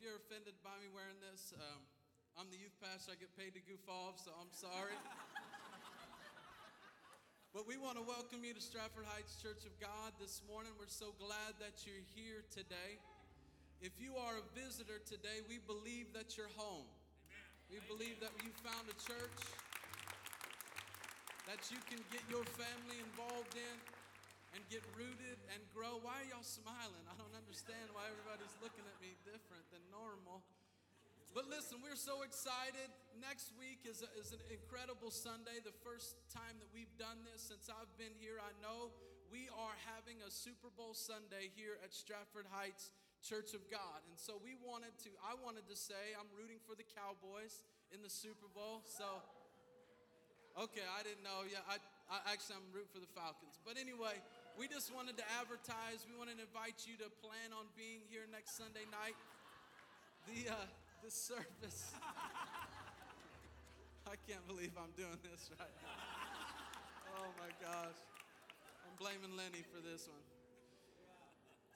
you're offended by me wearing this, um, I'm the youth pastor. I get paid to goof off, so I'm sorry. but we want to welcome you to Stratford Heights Church of God this morning. We're so glad that you're here today. If you are a visitor today, we believe that you're home. We believe that you found a church that you can get your family involved in and get rooted and grow. Why are y'all smiling? I don't understand why everybody's looking at me different than normal. But listen, we're so excited. Next week is, a, is an incredible Sunday, the first time that we've done this since I've been here. I know we are having a Super Bowl Sunday here at Stratford Heights Church of God. And so we wanted to, I wanted to say, I'm rooting for the Cowboys in the Super Bowl. So, okay, I didn't know. Yeah, I, I actually, I'm rooting for the Falcons. But anyway, we just wanted to advertise. We wanted to invite you to plan on being here next Sunday night. The, uh, the service. I can't believe I'm doing this right now. Oh my gosh. I'm blaming Lenny for this one.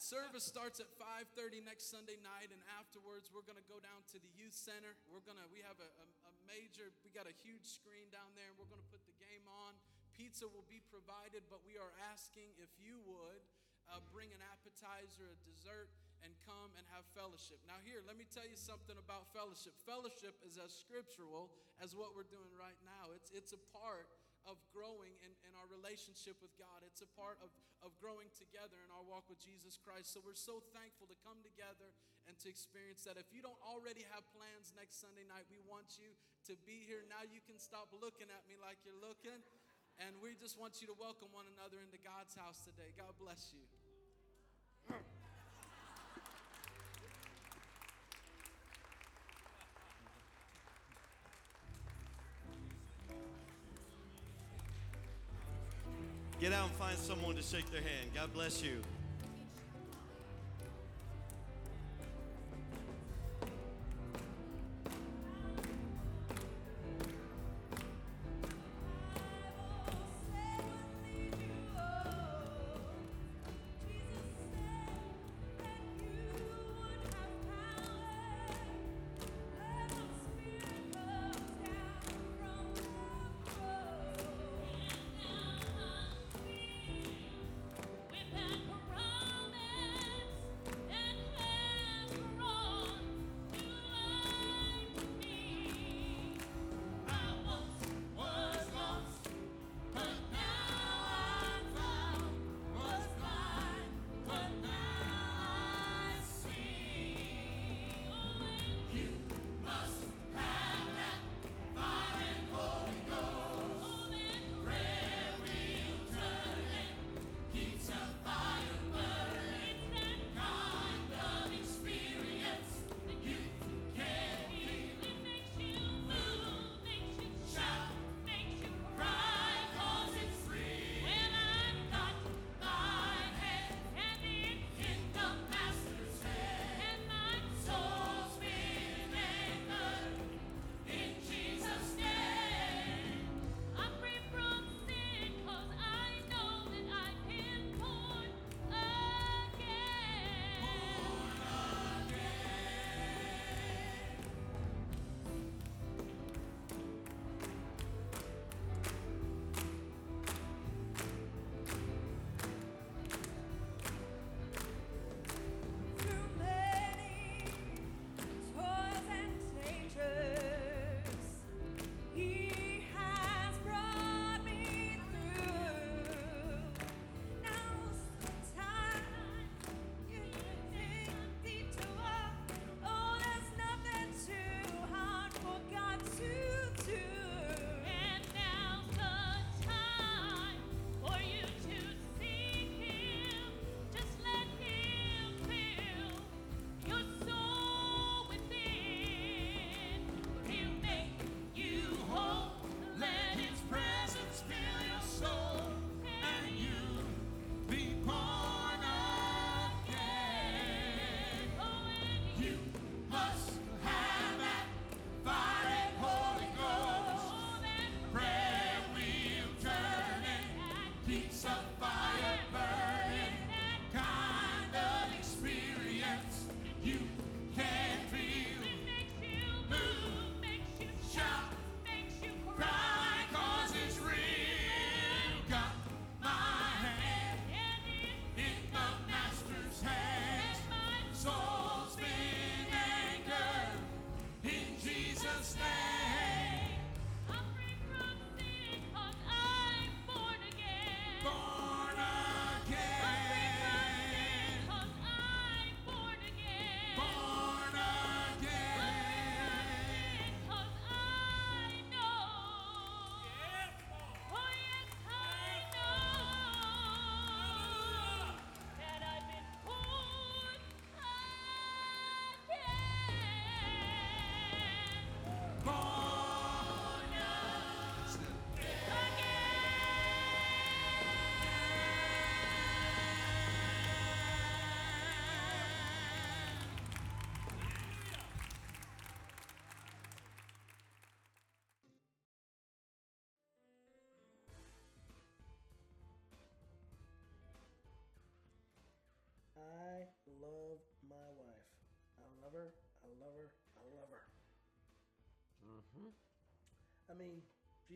Service starts at 5:30 next Sunday night, and afterwards we're gonna go down to the youth center. We're gonna we have a, a, a, major we got a huge screen down there, and we're gonna put the game on. Pizza will be provided, but we are asking if you would uh, bring an appetizer, a dessert, and come and have fellowship. Now, here, let me tell you something about fellowship. Fellowship is as scriptural as what we're doing right now. It's it's a part of growing in, in our relationship with God. It's a part of, of growing together in our walk with Jesus Christ. So we're so thankful to come together and to experience that. If you don't already have plans next Sunday night, we want you to be here. Now you can stop looking at me like you're looking. And we just want you to welcome one another into God's house today. God bless you. Get out and find someone to shake their hand. God bless you.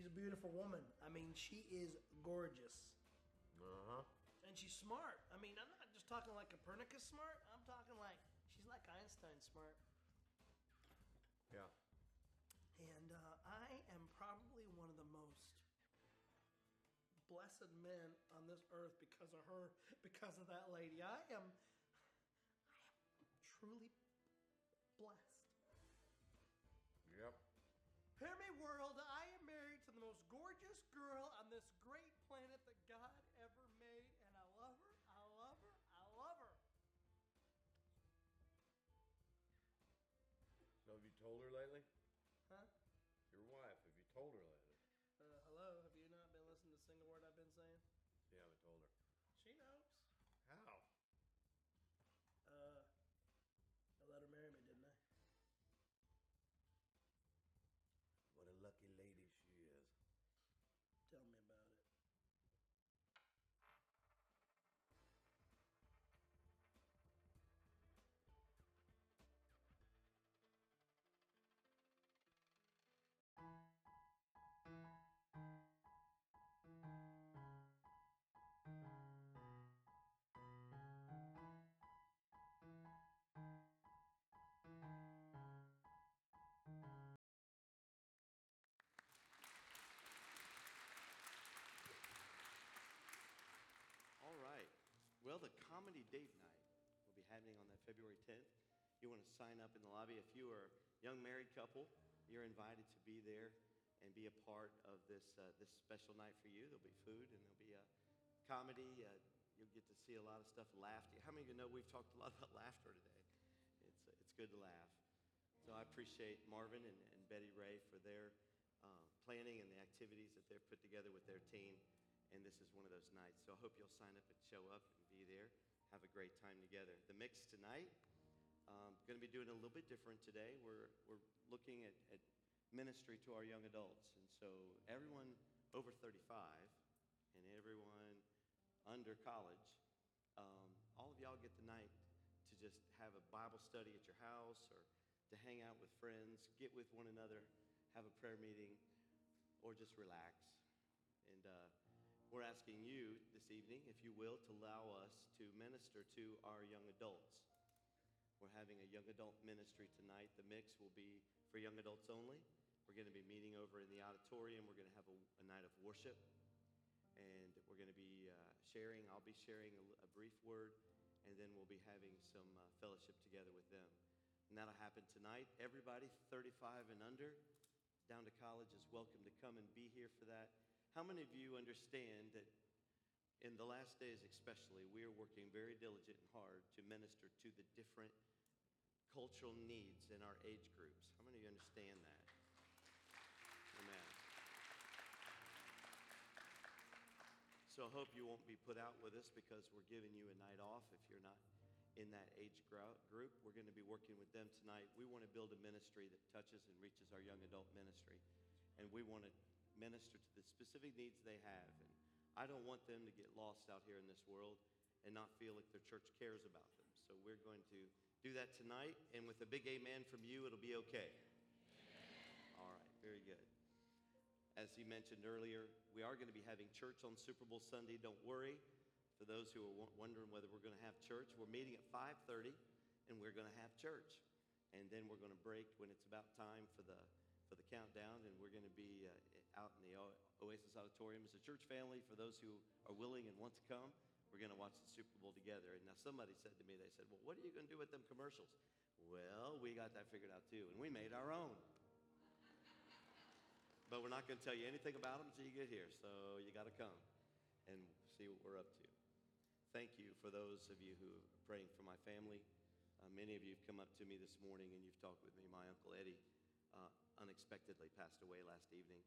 She's a beautiful woman. I mean, she is gorgeous. Uh huh. And she's smart. I mean, I'm not just talking like Copernicus smart. I'm talking like she's like Einstein smart. Yeah. And uh, I am probably one of the most blessed men on this earth because of her, because of that lady. I am, I am truly have you told her lately? Well, the comedy date night will be happening on that February 10th. You want to sign up in the lobby. If you are a young married couple, you're invited to be there and be a part of this uh, this special night for you. There'll be food and there'll be a comedy. Uh, you'll get to see a lot of stuff, laughter. How many of you know we've talked a lot about laughter today? It's uh, it's good to laugh. So I appreciate Marvin and, and Betty Ray for their uh, planning and the activities that they've put together with their team and this is one of those nights. So I hope you'll sign up and show up and be there. Have a great time together. The mix tonight, um, going to be doing a little bit different today. We're, we're looking at, at ministry to our young adults. And so everyone over 35 and everyone under college, um, all of y'all get the night to just have a Bible study at your house or to hang out with friends, get with one another, have a prayer meeting, or just relax. And uh, we're asking you this evening, if you will, to allow us to minister to our young adults. We're having a young adult ministry tonight. The mix will be for young adults only. We're going to be meeting over in the auditorium. We're going to have a, a night of worship. And we're going to be uh, sharing, I'll be sharing a, a brief word, and then we'll be having some uh, fellowship together with them. And that'll happen tonight. Everybody 35 and under down to college is welcome to come and be here for that. How many of you understand that in the last days, especially, we are working very diligent and hard to minister to the different cultural needs in our age groups? How many of you understand that? Amen. So I hope you won't be put out with us because we're giving you a night off if you're not in that age grou- group. We're going to be working with them tonight. We want to build a ministry that touches and reaches our young adult ministry. And we want to minister to the specific needs they have. And I don't want them to get lost out here in this world and not feel like their church cares about them. So we're going to do that tonight. And with a big amen from you, it'll be okay. All right, very good. As he mentioned earlier, we are going to be having church on Super Bowl Sunday. Don't worry. For those who are wondering whether we're going to have church, we're meeting at 5:30, and we're going to have church. And then we're going to break when it's about time for the for the countdown, and we're going to be uh, out in the Oasis Auditorium as a church family. For those who are willing and want to come, we're going to watch the Super Bowl together. And now somebody said to me, they said, "Well, what are you going to do with them commercials?" Well, we got that figured out too, and we made our own. But we're not going to tell you anything about them until you get here. So you got to come and see what we're up to. Thank you for those of you who are praying for my family. Uh, many of you have come up to me this morning and you've talked with me. My Uncle Eddie uh, unexpectedly passed away last evening,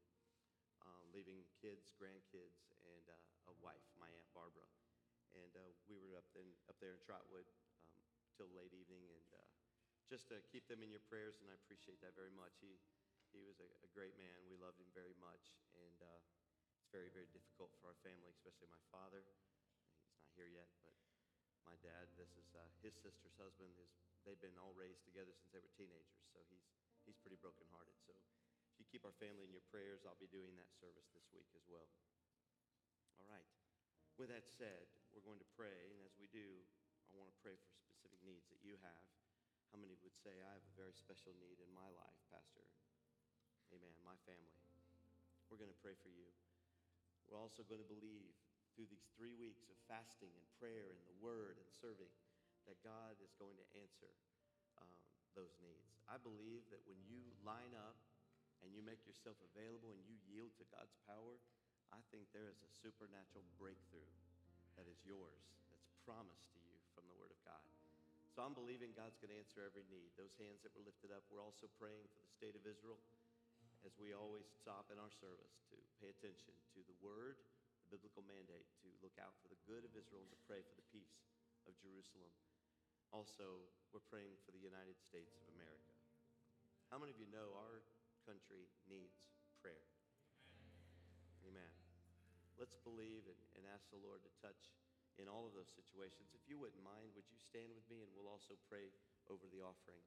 um, leaving kids, grandkids, and uh, a wife, my Aunt Barbara. And uh, we were up, in, up there in Trotwood um, till late evening. And uh, just to keep them in your prayers, and I appreciate that very much. He, he was a, a great man. We loved him very much. And uh, it's very, very difficult for our family, especially my father. He's not here yet, but my dad. This is uh, his sister's husband. His, they've been all raised together since they were teenagers, so he's, he's pretty brokenhearted. So if you keep our family in your prayers, I'll be doing that service this week as well. All right. With that said, we're going to pray, and as we do, I want to pray for specific needs that you have. How many would say, I have a very special need in my life, Pastor? Amen. My family. We're going to pray for you. We're also going to believe through these three weeks of fasting and prayer and the word and serving that God is going to answer um, those needs. I believe that when you line up and you make yourself available and you yield to God's power, I think there is a supernatural breakthrough that is yours, that's promised to you from the Word of God. So I'm believing God's going to answer every need. Those hands that were lifted up, we're also praying for the state of Israel as we always stop in our service to pay attention to the Word, the biblical mandate to look out for the good of Israel and to pray for the peace of Jerusalem. Also, we're praying for the United States of America. How many of you know our country needs prayer? Amen. Let's believe and, and ask the Lord to touch in all of those situations. If you wouldn't mind, would you stand with me and we'll also pray over the offering?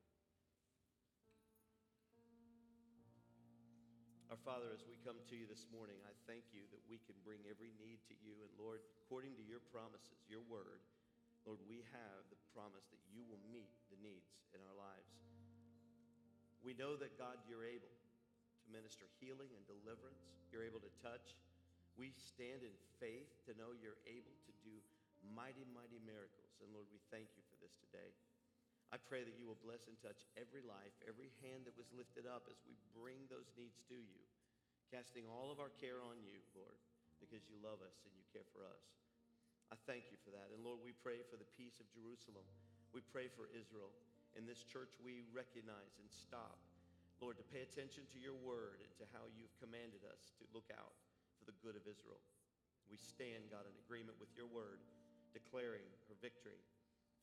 Our Father, as we come to you this morning, I thank you that we can bring every need to you. And Lord, according to your promises, your word, Lord, we have the promise that you will meet the needs in our lives. We know that, God, you're able minister healing and deliverance. You're able to touch. We stand in faith to know you're able to do mighty, mighty miracles. And Lord, we thank you for this today. I pray that you will bless and touch every life, every hand that was lifted up as we bring those needs to you, casting all of our care on you, Lord, because you love us and you care for us. I thank you for that. And Lord, we pray for the peace of Jerusalem. We pray for Israel. In this church, we recognize and stop, Lord, to pay attention to your word and to how you've commanded us to look out for the good of Israel. We stand, God, in agreement with your word, declaring her victory.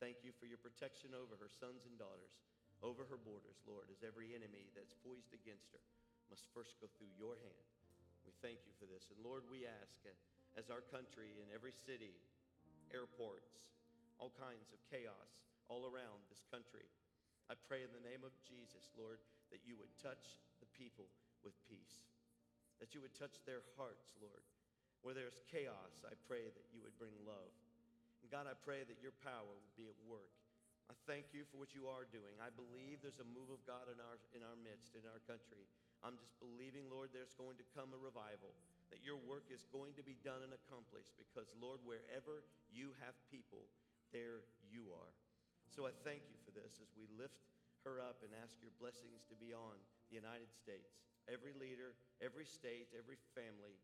Thank you for your protection over her sons and daughters, over her borders, Lord, as every enemy that's poised against her must first go through your hand. We thank you for this. And Lord, we ask, uh, as our country in every city, airports, all kinds of chaos all around this country, I pray in the name of Jesus, Lord, that you would touch the people with peace, that you would touch their hearts, Lord. Where there's chaos, I pray that you would bring love. And God, I pray that your power would be at work. I thank you for what you are doing. I believe there's a move of God in our, in our midst, in our country. I'm just believing, Lord, there's going to come a revival, that your work is going to be done and accomplished because, Lord, wherever you have people, there you are. So I thank you for this as we lift her up and ask your blessings to be on the United States, every leader, every state, every family,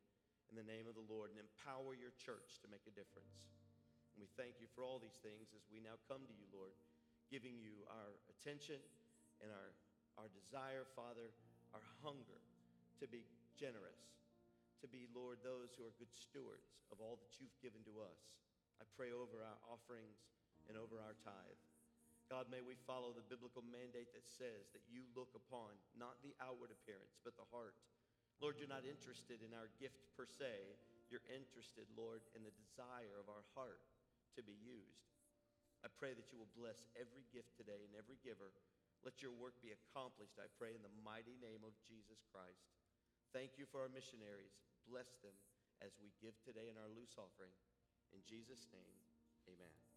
in the name of the Lord, and empower your church to make a difference. And we thank you for all these things as we now come to you, Lord, giving you our attention and our, our desire, Father, our hunger to be generous, to be, Lord, those who are good stewards of all that you've given to us. I pray over our offerings and over our tithe. God, may we follow the biblical mandate that says that you look upon not the outward appearance, but the heart. Lord, you're not interested in our gift per se. You're interested, Lord, in the desire of our heart to be used. I pray that you will bless every gift today and every giver. Let your work be accomplished, I pray, in the mighty name of Jesus Christ. Thank you for our missionaries. Bless them as we give today in our loose offering. In Jesus' name, amen.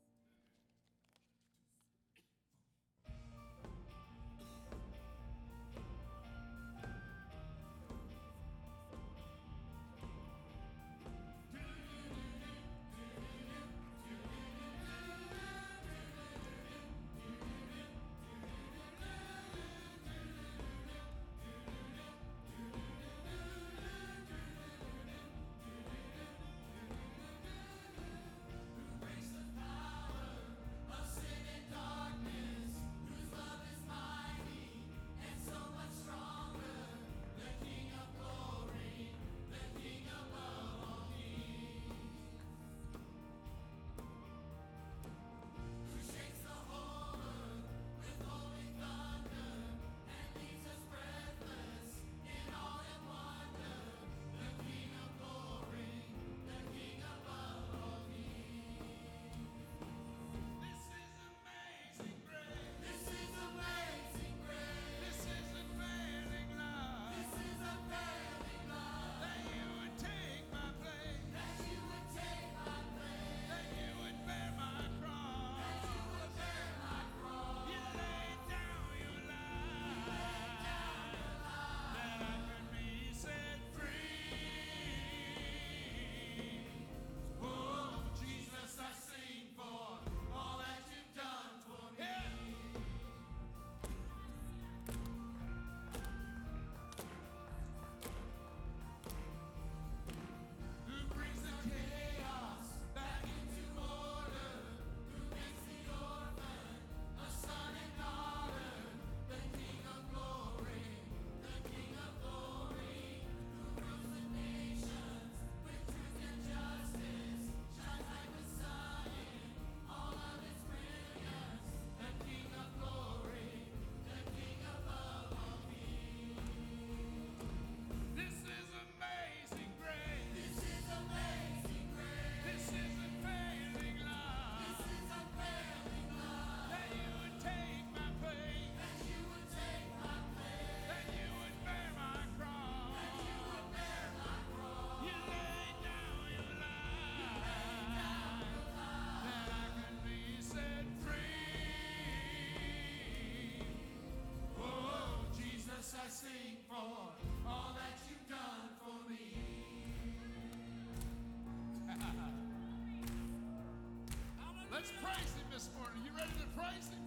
Let's praise Him this morning. You ready to praise Him?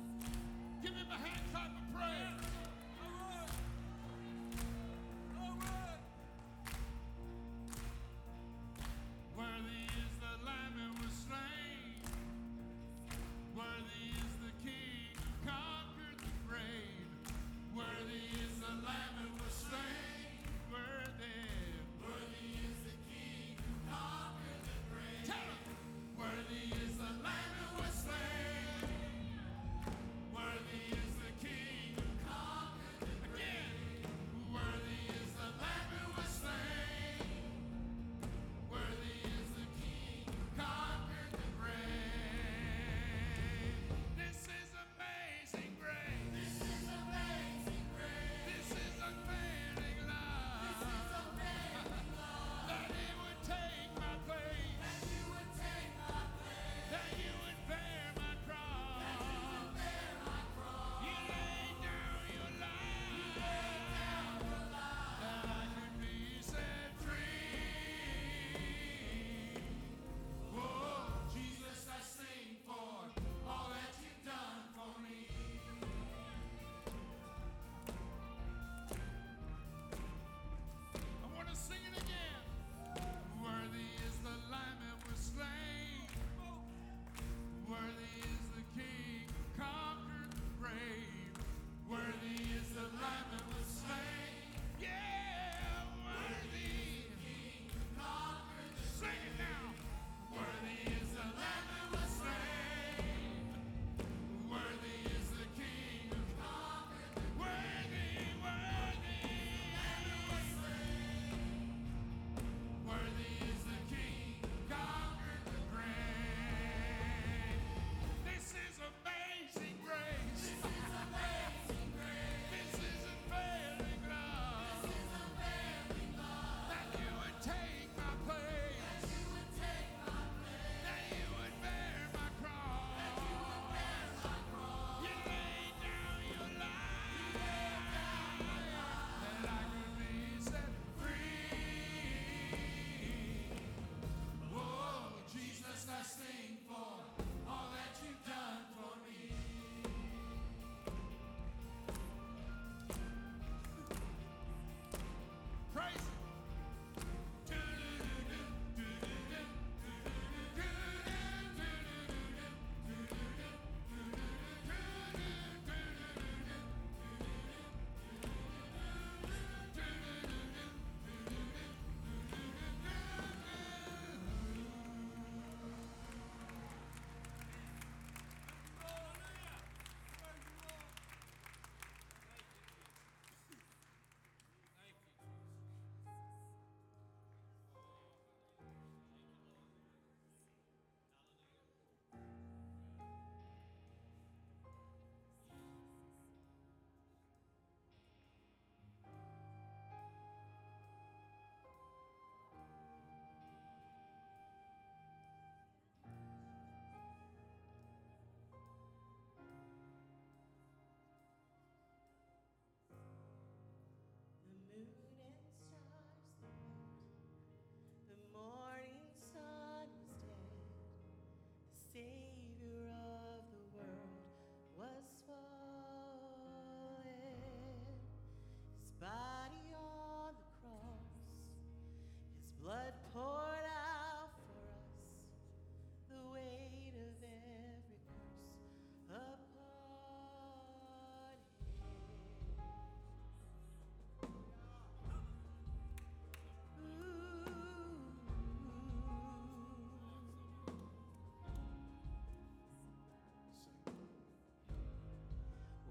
Give Him a hand.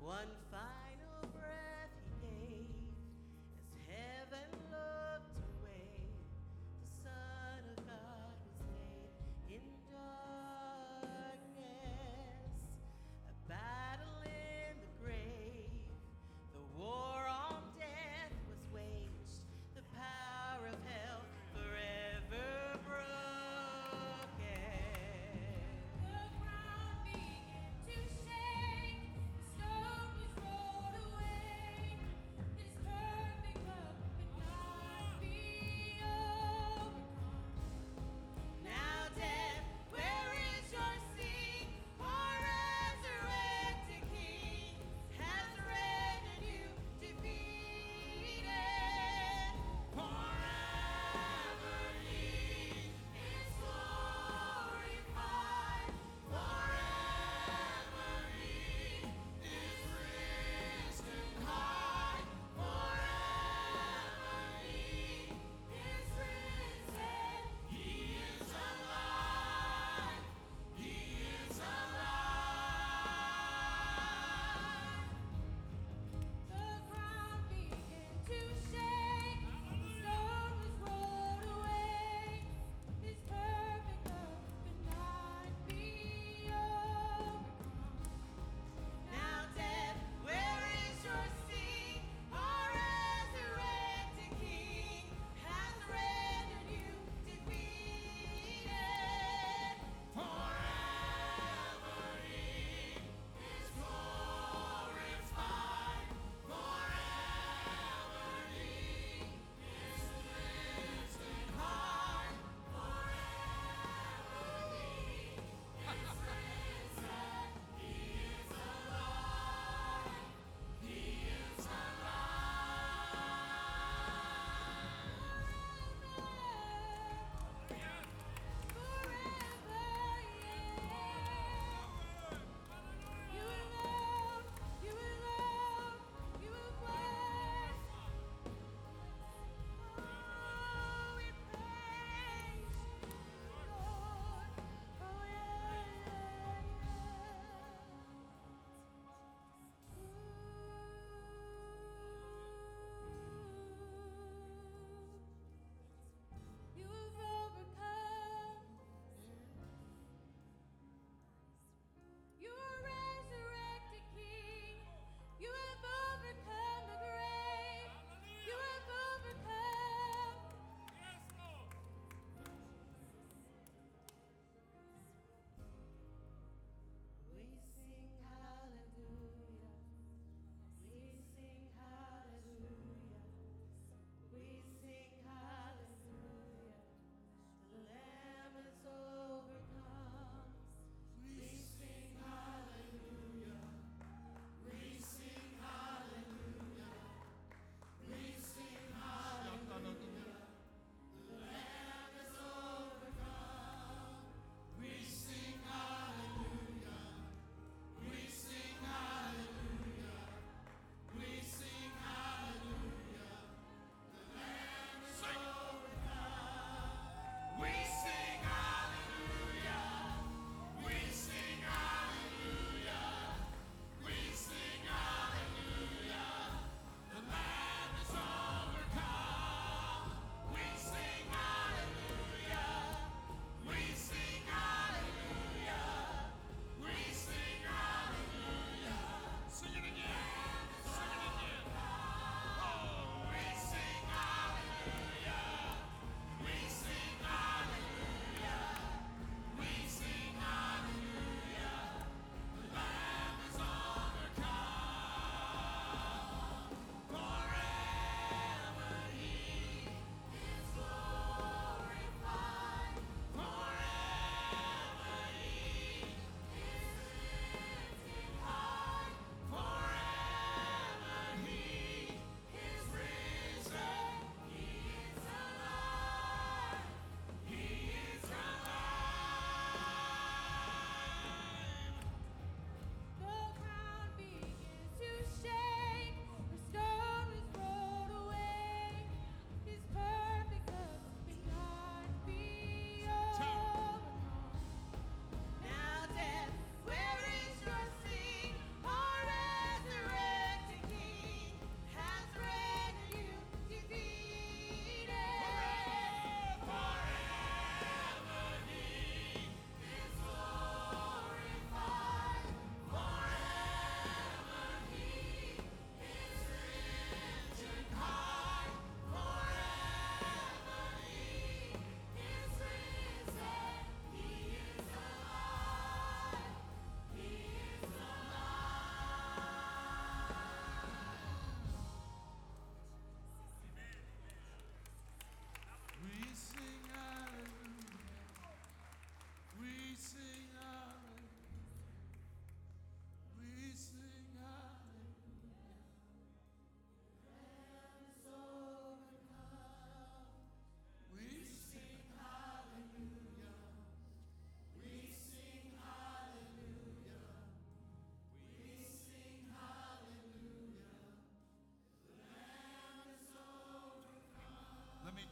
One five.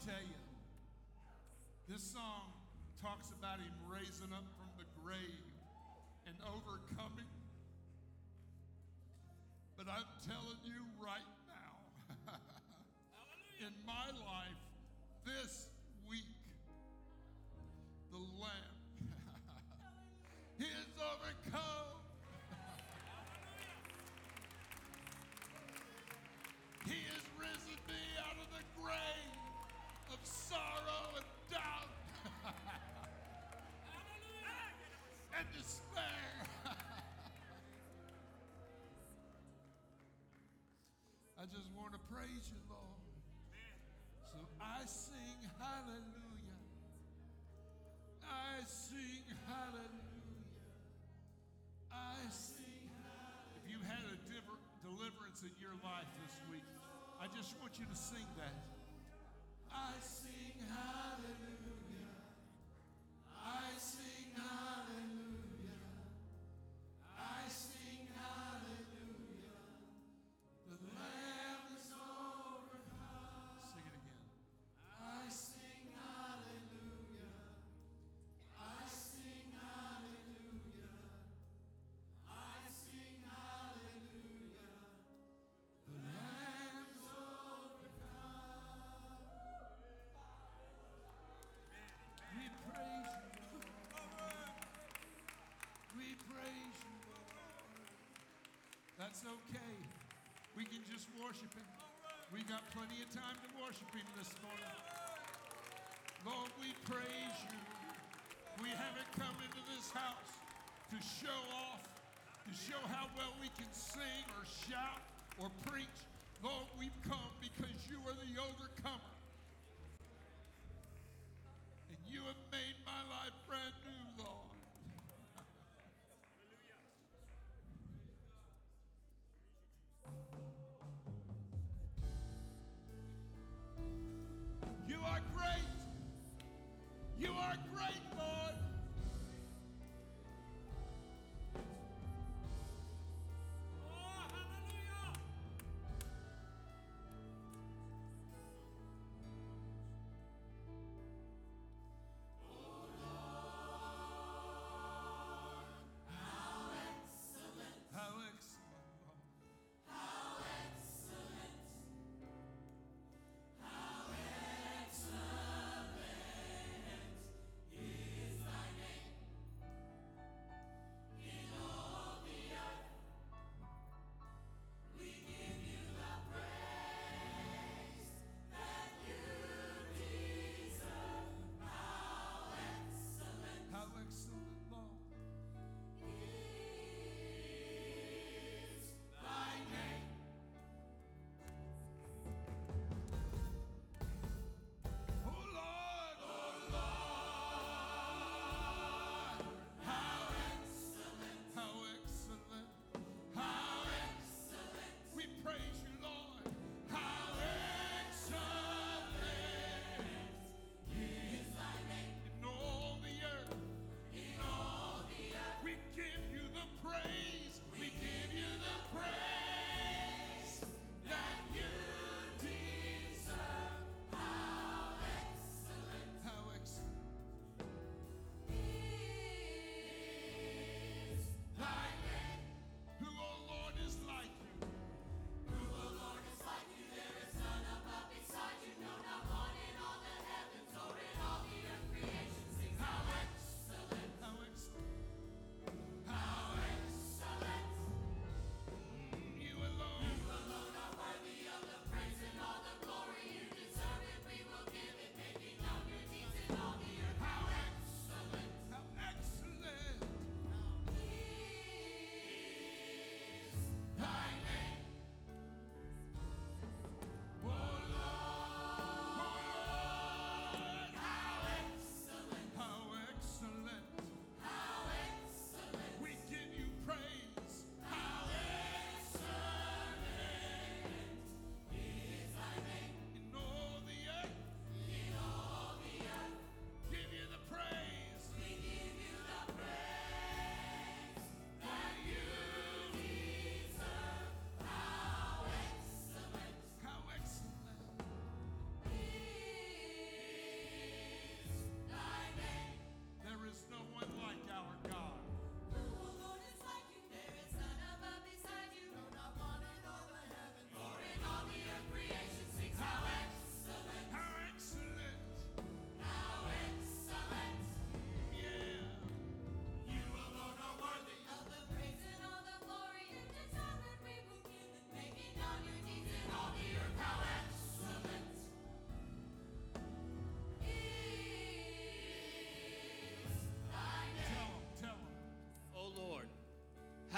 Tell you, this song talks about him raising up I sing hallelujah. I sing hallelujah. I sing hallelujah. If you had a deliverance in your life this week, I just want you to sing that. That's okay. We can just worship Him. We got plenty of time to worship Him this morning. Lord, we praise you. We haven't come into this house to show off, to show how well we can sing or shout or preach. Lord, we've come because you are the overcomer.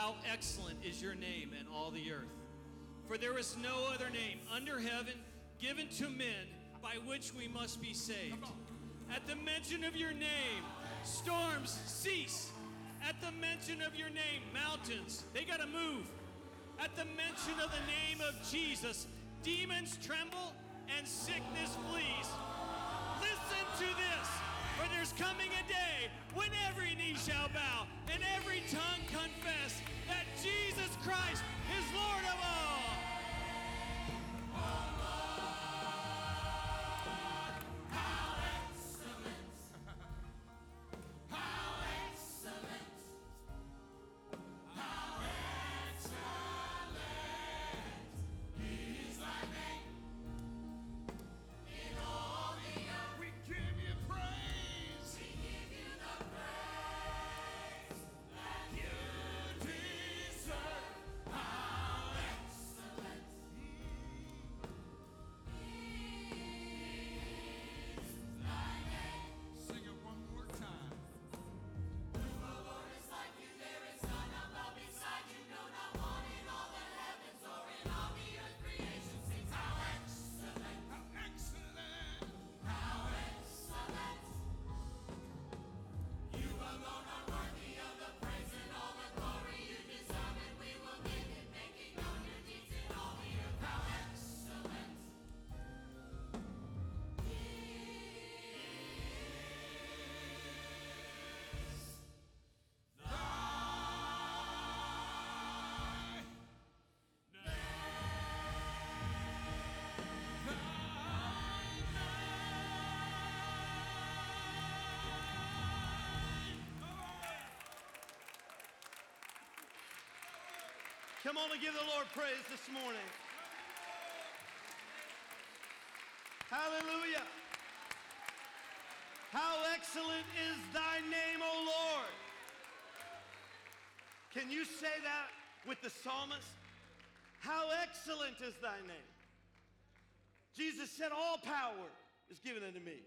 How excellent is your name in all the earth. For there is no other name under heaven given to men by which we must be saved. At the mention of your name, storms cease. At the mention of your name, mountains, they got to move. At the mention of the name of Jesus, demons tremble and sickness flees. Listen to this, for there's coming a day when every knee shall bow and every tongue confess that Jesus Christ is Lord of all. Come on and give the Lord praise this morning. Hallelujah. How excellent is thy name, O Lord. Can you say that with the psalmist? How excellent is thy name. Jesus said, All power is given unto me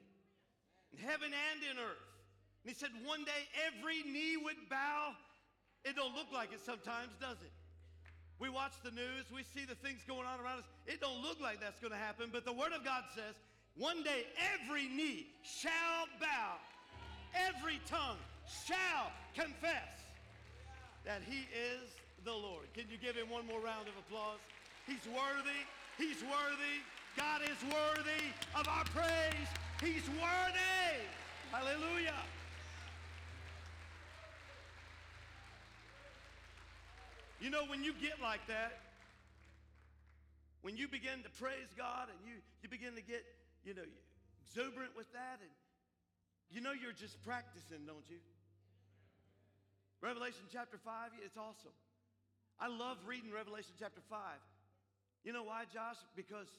in heaven and in earth. And he said, One day every knee would bow. It don't look like it sometimes, does it? We watch the news, we see the things going on around us. It don't look like that's going to happen, but the word of God says, one day every knee shall bow, every tongue shall confess that he is the Lord. Can you give him one more round of applause? He's worthy. He's worthy. God is worthy of our praise. He's worthy. Hallelujah. You know, when you get like that, when you begin to praise God and you, you begin to get, you know, exuberant with that, and you know you're just practicing, don't you? Revelation chapter 5, it's awesome. I love reading Revelation chapter 5. You know why, Josh? Because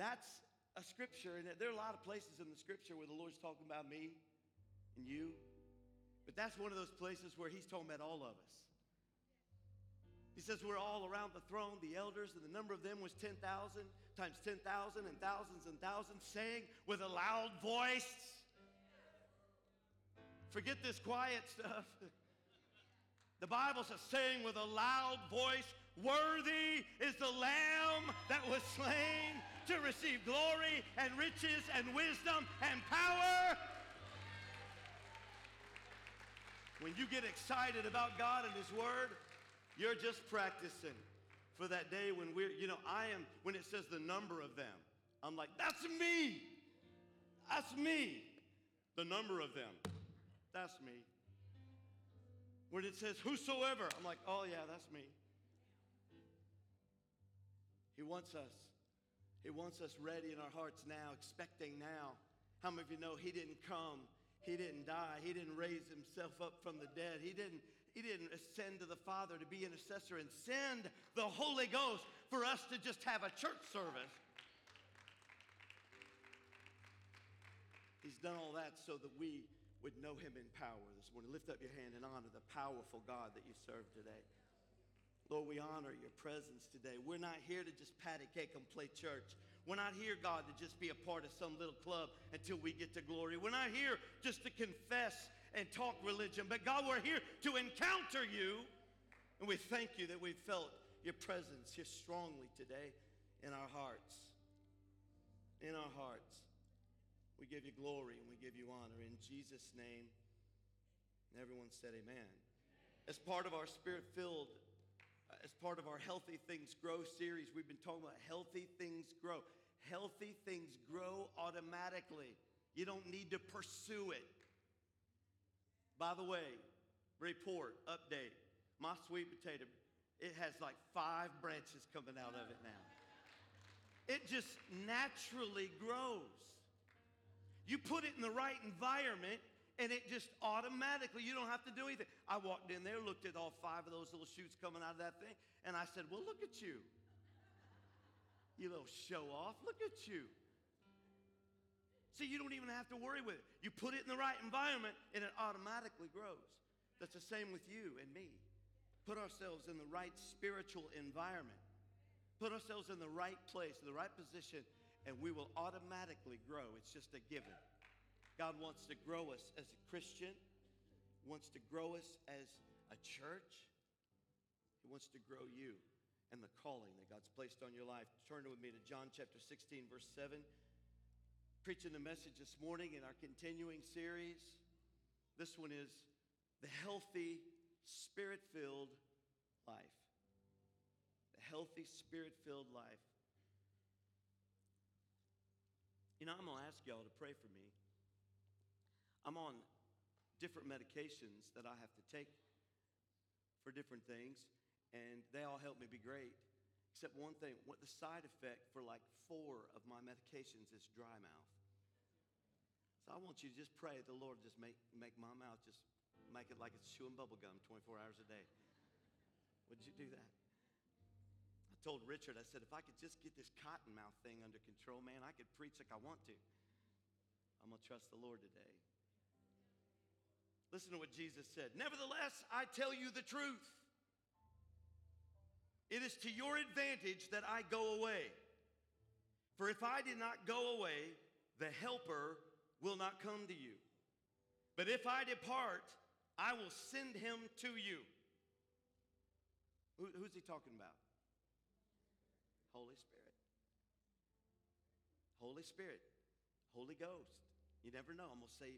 that's a scripture, and there are a lot of places in the scripture where the Lord's talking about me and you, but that's one of those places where He's talking about all of us. He says we're all around the throne, the elders, and the number of them was 10,000 times 10,000 and thousands and thousands, saying with a loud voice, Forget this quiet stuff. The Bible says, saying with a loud voice, Worthy is the Lamb that was slain to receive glory and riches and wisdom and power. When you get excited about God and His Word, you're just practicing for that day when we're, you know, I am, when it says the number of them, I'm like, that's me. That's me. The number of them, that's me. When it says whosoever, I'm like, oh yeah, that's me. He wants us. He wants us ready in our hearts now, expecting now. How many of you know He didn't come? He didn't die. He didn't raise Himself up from the dead. He didn't, he didn't ascend to the Father to be an intercessor and send the Holy Ghost for us to just have a church service. He's done all that so that we would know Him in power this morning. Lift up your hand and honor the powerful God that you serve today. Lord, we honor your presence today. We're not here to just pat a cake and play church. We're not here, God, to just be a part of some little club until we get to glory. We're not here just to confess and talk religion, but God, we're here to encounter you And we thank you that we felt your presence here strongly today in our hearts. In our hearts. We give you glory and we give you honor. In Jesus' name, and everyone said amen. As part of our spirit filled, uh, as part of our Healthy Things Grow series, we've been talking about healthy things grow. Healthy things grow automatically. You don't need to pursue it. By the way, report, update. My sweet potato, it has like five branches coming out of it now. It just naturally grows. You put it in the right environment, and it just automatically, you don't have to do anything. I walked in there, looked at all five of those little shoots coming out of that thing, and I said, Well, look at you. You little show off, look at you. See, you don't even have to worry with it. You put it in the right environment, and it automatically grows. That's the same with you and me. Put ourselves in the right spiritual environment, put ourselves in the right place, in the right position, and we will automatically grow. It's just a given. God wants to grow us as a Christian, wants to grow us as a church. He wants to grow you and the calling that God's placed on your life. Turn with me to John chapter 16, verse 7. Preaching the message this morning in our continuing series. This one is the healthy, spirit filled life. The healthy, spirit filled life. You know, I'm going to ask y'all to pray for me. I'm on different medications that I have to take for different things, and they all help me be great. Except one thing, what the side effect for like four of my medications is dry mouth. So I want you to just pray the Lord just make, make my mouth just make it like it's chewing bubble gum 24 hours a day. Would you do that? I told Richard, I said, if I could just get this cotton mouth thing under control, man, I could preach like I want to. I'm going to trust the Lord today. Listen to what Jesus said. Nevertheless, I tell you the truth. It is to your advantage that I go away. For if I did not go away, the Helper will not come to you. But if I depart, I will send him to you. Who, who's he talking about? Holy Spirit. Holy Spirit. Holy Ghost. You never know. I'm going to say,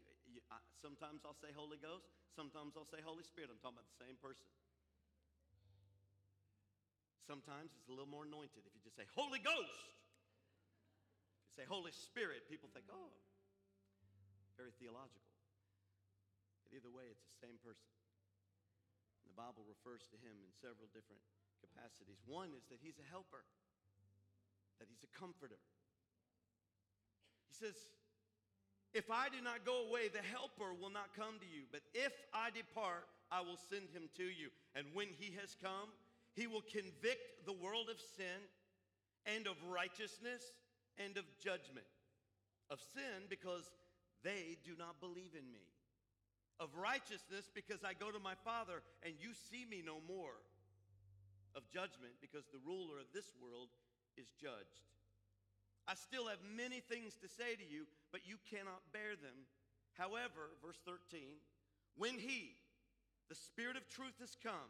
sometimes I'll say Holy Ghost, sometimes I'll say Holy Spirit. I'm talking about the same person. Sometimes it's a little more anointed if you just say Holy Ghost. If you say Holy Spirit, people think, oh, very theological. But either way, it's the same person. And the Bible refers to him in several different capacities. One is that he's a helper, that he's a comforter. He says, If I do not go away, the helper will not come to you. But if I depart, I will send him to you. And when he has come, he will convict the world of sin and of righteousness and of judgment. Of sin, because they do not believe in me. Of righteousness, because I go to my Father and you see me no more. Of judgment, because the ruler of this world is judged. I still have many things to say to you, but you cannot bear them. However, verse 13, when he, the Spirit of truth, has come,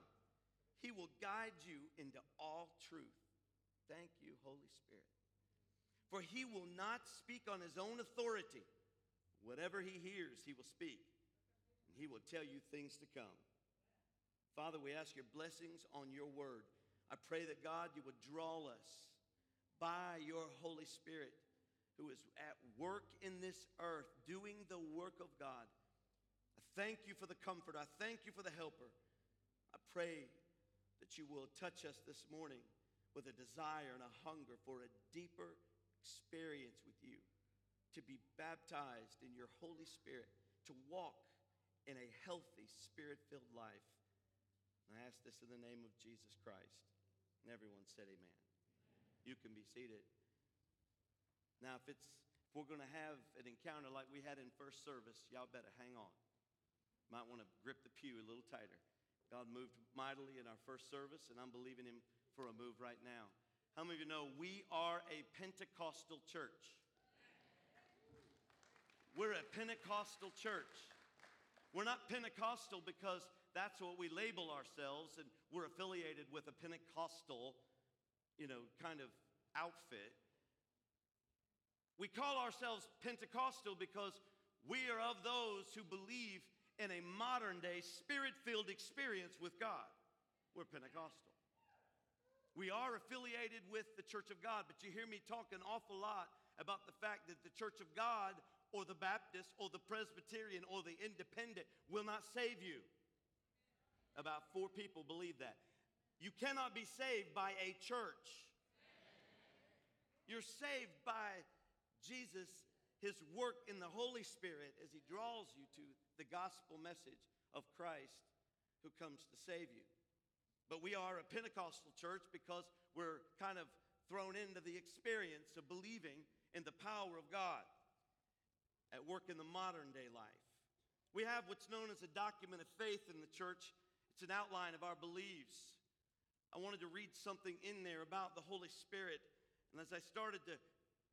he will guide you into all truth. Thank you, Holy Spirit. For he will not speak on his own authority. Whatever he hears, he will speak, and he will tell you things to come. Father, we ask your blessings on your word. I pray that God, you would draw us by your Holy Spirit who is at work in this earth, doing the work of God. I thank you for the comfort. I thank you for the helper. I pray that you will touch us this morning with a desire and a hunger for a deeper experience with you, to be baptized in your Holy Spirit, to walk in a healthy, spirit filled life. And I ask this in the name of Jesus Christ. And everyone said, Amen. You can be seated. Now, if it's if we're going to have an encounter like we had in first service, y'all better hang on. Might want to grip the pew a little tighter. God moved mightily in our first service, and I'm believing Him for a move right now. How many of you know we are a Pentecostal church? We're a Pentecostal church. We're not Pentecostal because that's what we label ourselves, and we're affiliated with a Pentecostal, you know, kind of outfit. We call ourselves Pentecostal because we are of those who believe in a modern day spirit filled experience with God. We're Pentecostal. We are affiliated with the Church of God, but you hear me talk an awful lot about the fact that the Church of God or the Baptist or the Presbyterian or the Independent will not save you. About four people believe that. You cannot be saved by a church. You're saved by Jesus, His work in the Holy Spirit as He draws you to the gospel message of Christ who comes to save you. But we are a Pentecostal church because we're kind of thrown into the experience of believing in the power of God at work in the modern day life. We have what's known as a document of faith in the church, it's an outline of our beliefs. I wanted to read something in there about the Holy Spirit. And as I started to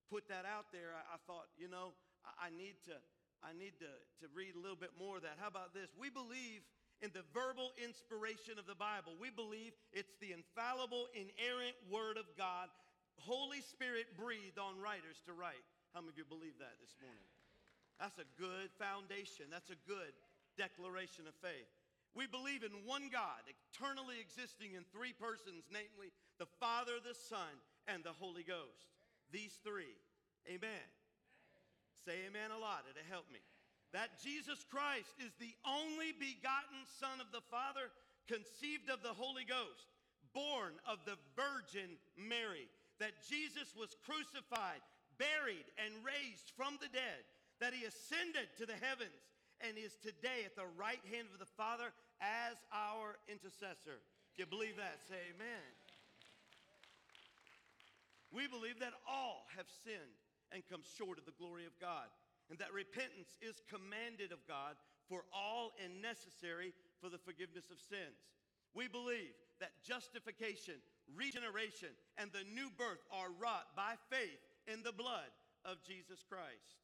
put that out there, I, I thought, you know, I, I need to. I need to, to read a little bit more of that. How about this? We believe in the verbal inspiration of the Bible. We believe it's the infallible, inerrant Word of God, Holy Spirit breathed on writers to write. How many of you believe that this morning? That's a good foundation. That's a good declaration of faith. We believe in one God, eternally existing in three persons, namely the Father, the Son, and the Holy Ghost. These three. Amen. Say amen a lot, it'll help me. That Jesus Christ is the only begotten Son of the Father, conceived of the Holy Ghost, born of the Virgin Mary. That Jesus was crucified, buried, and raised from the dead. That he ascended to the heavens and is today at the right hand of the Father as our intercessor. If you believe that, say amen. We believe that all have sinned and come short of the glory of God, and that repentance is commanded of God for all and necessary for the forgiveness of sins. We believe that justification, regeneration, and the new birth are wrought by faith in the blood of Jesus Christ.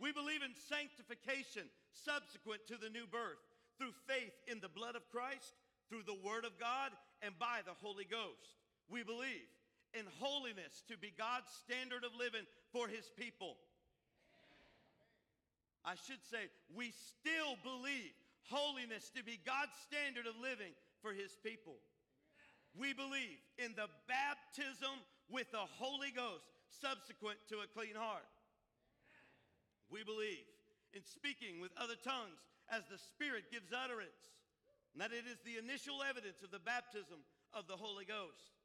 We believe in sanctification subsequent to the new birth through faith in the blood of Christ, through the Word of God, and by the Holy Ghost. We believe in holiness to be God's standard of living for His people. I should say, we still believe holiness to be God's standard of living for His people. We believe in the baptism with the Holy Ghost subsequent to a clean heart. We believe in speaking with other tongues as the Spirit gives utterance, and that it is the initial evidence of the baptism of the Holy Ghost.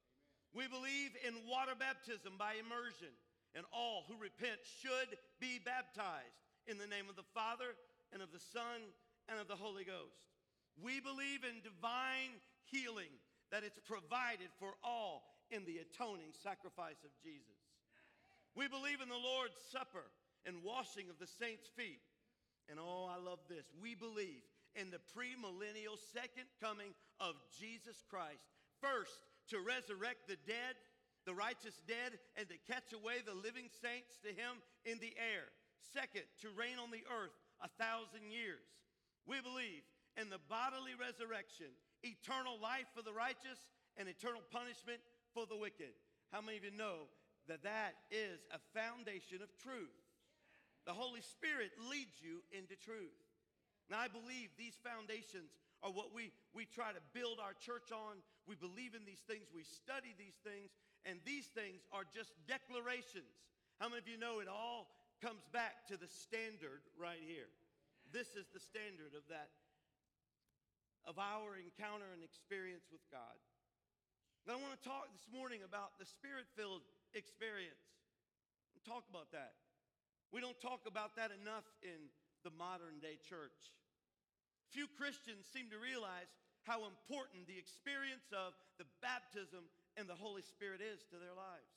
We believe in water baptism by immersion, and all who repent should be baptized in the name of the Father and of the Son and of the Holy Ghost. We believe in divine healing, that it's provided for all in the atoning sacrifice of Jesus. We believe in the Lord's Supper and washing of the saints' feet. And oh, I love this. We believe in the premillennial second coming of Jesus Christ. First, to resurrect the dead, the righteous dead, and to catch away the living saints to him in the air. Second, to reign on the earth a thousand years. We believe in the bodily resurrection, eternal life for the righteous, and eternal punishment for the wicked. How many of you know that that is a foundation of truth? The Holy Spirit leads you into truth. Now, I believe these foundations are what we, we try to build our church on. We believe in these things, we study these things, and these things are just declarations. How many of you know it all comes back to the standard right here? This is the standard of that, of our encounter and experience with God. Now, I want to talk this morning about the spirit filled experience. Talk about that. We don't talk about that enough in the modern day church. Few Christians seem to realize how important the experience of the baptism and the Holy Spirit is to their lives.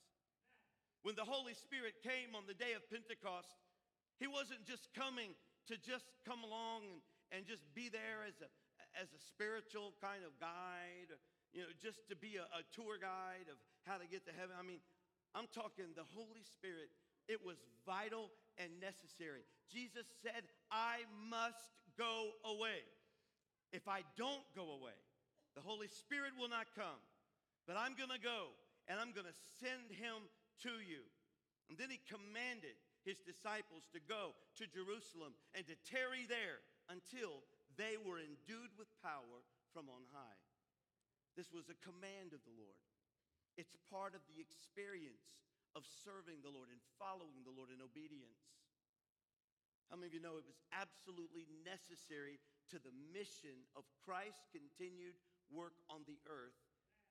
When the Holy Spirit came on the day of Pentecost, he wasn't just coming to just come along and, and just be there as a, as a spiritual kind of guide, you know, just to be a, a tour guide of how to get to heaven. I mean, I'm talking the Holy Spirit. It was vital and necessary. Jesus said, I must go away. if I don't go away, the Holy Spirit will not come. But I'm going to go and I'm going to send him to you. And then he commanded his disciples to go to Jerusalem and to tarry there until they were endued with power from on high. This was a command of the Lord. It's part of the experience of serving the Lord and following the Lord in obedience. How many of you know it was absolutely necessary to the mission of Christ's continued work on the earth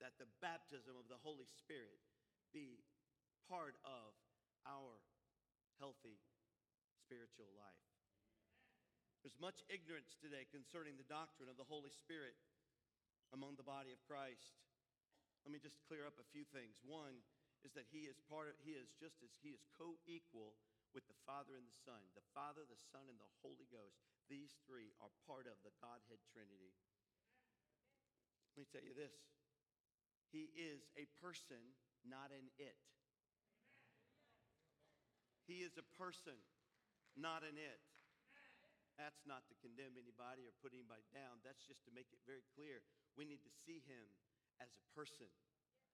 that the baptism of the Holy Spirit be part of our healthy spiritual life? There's much ignorance today concerning the doctrine of the Holy Spirit among the body of Christ. Let me just clear up a few things. One is that he is part of, he is just as he is co-equal with the Father and the Son. The Father, the Son, and the Holy Ghost. These three are part of the Godhead Trinity. Let me tell you this. He is a person, not an it. He is a person, not an it. That's not to condemn anybody or put anybody down. That's just to make it very clear. We need to see him as a person,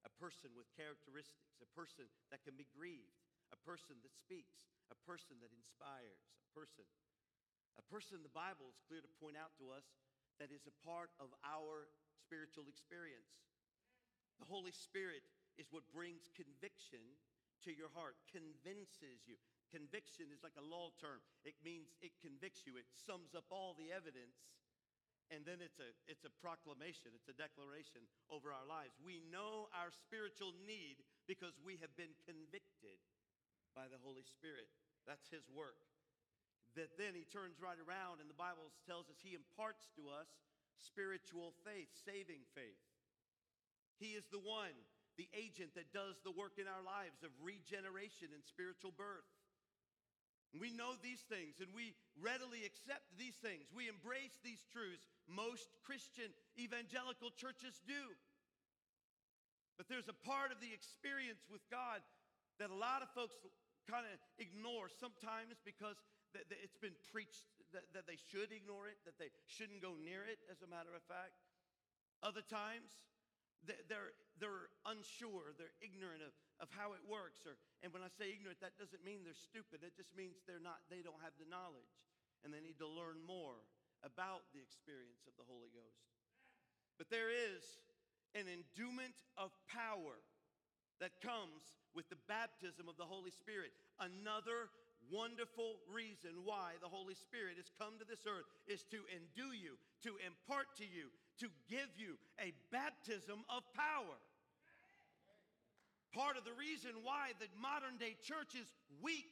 a person with characteristics, a person that can be grieved, a person that speaks, a person that inspires, a person. A person the Bible is clear to point out to us that is a part of our spiritual experience. The Holy Spirit is what brings conviction to your heart, convinces you. Conviction is like a law term. It means it convicts you. It sums up all the evidence and then it's a it's a proclamation, it's a declaration over our lives. We know our spiritual need because we have been convicted by the Holy Spirit. That's his work. That then he turns right around and the Bible tells us he imparts to us spiritual faith, saving faith. He is the one, the agent that does the work in our lives of regeneration and spiritual birth. We know these things and we readily accept these things. We embrace these truths. Most Christian evangelical churches do. But there's a part of the experience with God that a lot of folks kind of ignore sometimes because it's been preached that they should ignore it, that they shouldn't go near it, as a matter of fact. Other times, they're, they're unsure, they're ignorant of, of how it works. Or, and when I say ignorant, that doesn't mean they're stupid. It just means they're not, they don't have the knowledge. And they need to learn more about the experience of the Holy Ghost. But there is an endowment of power that comes with the baptism of the Holy Spirit. Another wonderful reason why the Holy Spirit has come to this earth is to endue you, to impart to you, to give you a baptism of power. Part of the reason why the modern day church is weak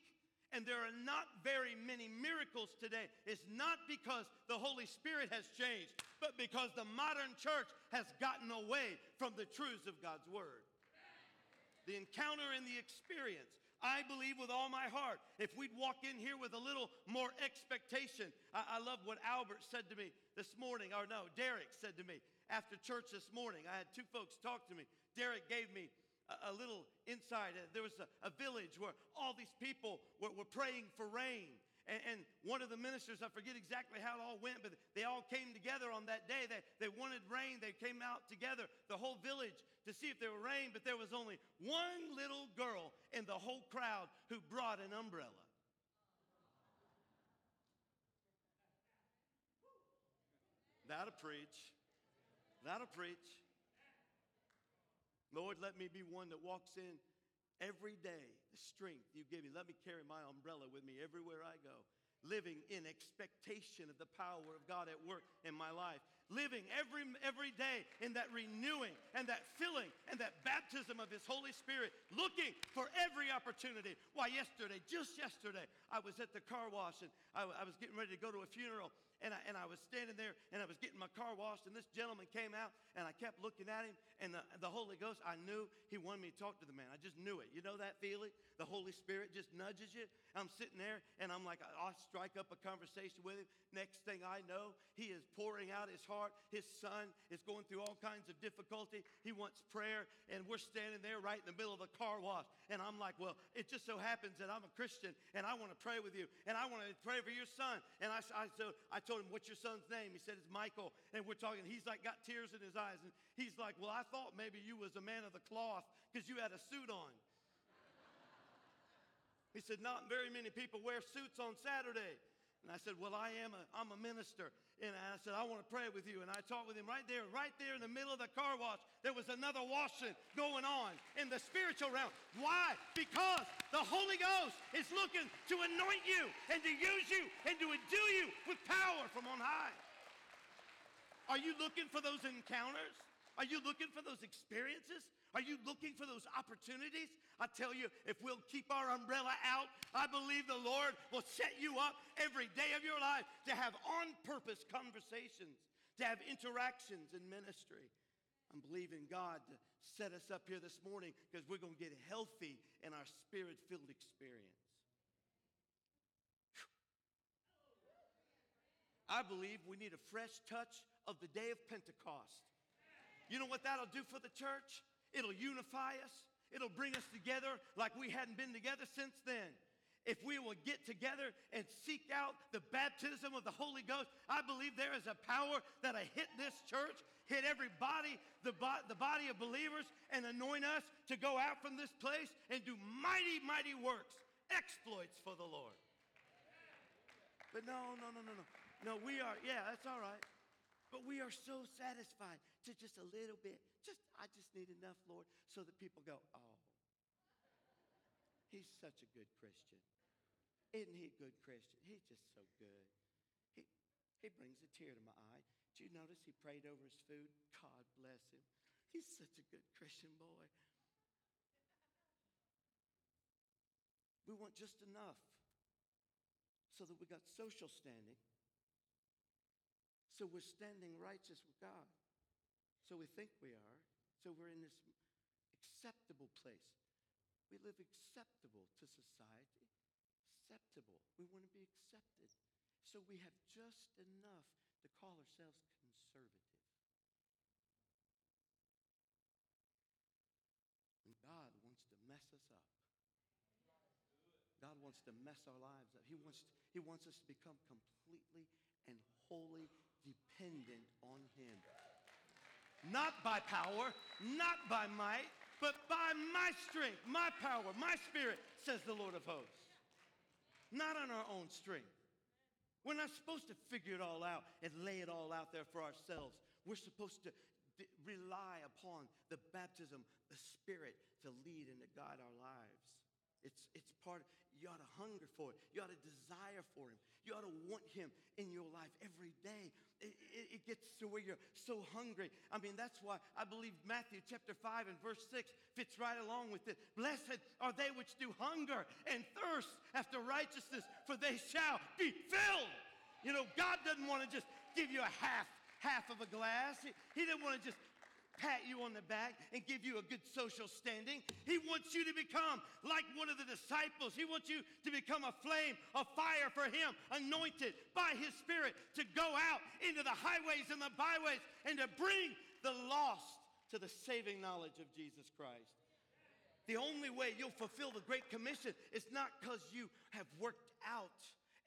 and there are not very many miracles today is not because the Holy Spirit has changed, but because the modern church has gotten away from the truths of God's Word. The encounter and the experience I believe with all my heart, if we'd walk in here with a little more expectation. I, I love what Albert said to me this morning, or no, Derek said to me after church this morning. I had two folks talk to me. Derek gave me a, a little insight. Uh, there was a, a, village where all these people were, were praying for rain. And, and, one of the ministers, I forget exactly how it all went, but they all came together on that day. They, they wanted rain. They came out together, the whole village, to see if there were rain, but there was only one little girl in the whole crowd who brought an umbrella. That'll preach. That'll preach. Lord, let me be one that walks in every day, the strength you give me. Let me carry my umbrella with me everywhere I go. Living in expectation of the power of God at work in my life. Living every, every day in that renewing and that filling and that baptism of His Holy Spirit. Looking for every opportunity. Why, yesterday, just yesterday, I was at the car wash and I, I was getting ready to go to a funeral and I, and I was standing there and I was getting my car washed, and this gentleman came out, and I kept looking at him, and the, the Holy Ghost, I knew he wanted me to talk to the man. I just knew it. You know that feeling? The Holy Spirit just nudges you. I'm sitting there, and I'm like, I'll strike up a conversation with him. Next thing I know, he is pouring out his heart. His son is going through all kinds of difficulty. He wants prayer, and we're standing there right in the middle of the car wash. And I'm like, well, it just so happens that I'm a Christian, and I want to pray with you, and I want to pray for your son. And I, I, so I told told him, What's your son's name? He said, It's Michael. And we're talking, he's like got tears in his eyes. And he's like, Well, I thought maybe you was a man of the cloth because you had a suit on. He said, Not very many people wear suits on Saturday. And I said, Well, I am a, I'm a minister. And I said, I want to pray with you. And I talked with him right there, right there in the middle of the car wash. There was another washing going on in the spiritual realm. Why? Because the Holy Ghost is looking to anoint you and to use you and to endue you with power from on high. Are you looking for those encounters? Are you looking for those experiences? Are you looking for those opportunities? I tell you, if we'll keep our umbrella out, I believe the Lord will set you up every day of your life to have on purpose conversations, to have interactions in ministry. I'm believing God to set us up here this morning because we're going to get healthy in our spirit filled experience. I believe we need a fresh touch of the day of Pentecost. You know what that'll do for the church? It'll unify us. It'll bring us together like we hadn't been together since then. If we will get together and seek out the baptism of the Holy Ghost, I believe there is a power that'll hit this church, hit every body, the, bo- the body of believers, and anoint us to go out from this place and do mighty, mighty works, exploits for the Lord. But no, no, no, no, no. No, we are, yeah, that's all right. But we are so satisfied to just a little bit. Just, I just need enough, Lord, so that people go, oh, he's such a good Christian. Isn't he a good Christian? He's just so good. He, he brings a tear to my eye. Did you notice he prayed over his food? God bless him. He's such a good Christian boy. We want just enough so that we got social standing. So we're standing righteous with God. So we think we are. So we're in this acceptable place. We live acceptable to society. Acceptable. We want to be accepted. So we have just enough to call ourselves conservative. And God wants to mess us up. God wants to mess our lives up. He wants, he wants us to become completely and wholly dependent on Him. Not by power, not by might, but by my strength, my power, my spirit, says the Lord of hosts. Not on our own strength. We're not supposed to figure it all out and lay it all out there for ourselves. We're supposed to rely upon the baptism, the Spirit to lead and to guide our lives. It's, it's part, you ought to hunger for it. You ought to desire for Him. You ought to want Him in your life every day. It, it, it gets to where you're so hungry. I mean, that's why I believe Matthew chapter 5 and verse 6 fits right along with it. Blessed are they which do hunger and thirst after righteousness, for they shall be filled. You know, God doesn't want to just give you a half, half of a glass. He, he didn't want to just pat you on the back and give you a good social standing. He wants you to become like one of the disciples. He wants you to become a flame, a fire for Him, anointed by His Spirit to go out into the highways and the byways and to bring the lost to the saving knowledge of Jesus Christ. The only way you'll fulfill the Great Commission is not because you have worked out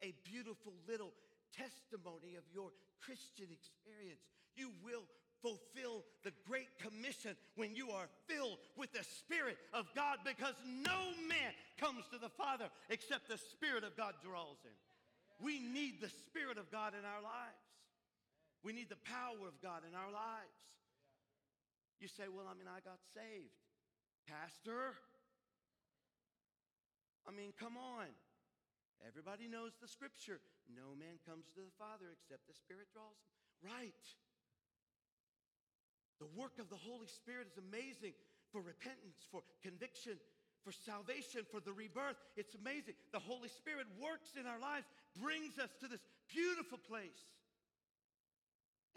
a beautiful little testimony of your Christian experience. You will fulfill the Great Commission when you are filled with the Spirit of God because no man comes to the Father except the Spirit of God draws him. We need the Spirit of God in our lives. We need the power of God in our lives. You say, well, I mean, I got saved. Pastor, I mean, come on. Everybody knows the scripture. No man comes to the Father except the Spirit draws him. Right. The work of the Holy Spirit is amazing for repentance, for conviction, for salvation, for the rebirth. It's amazing. The Holy Spirit works in our lives, brings us to this beautiful place.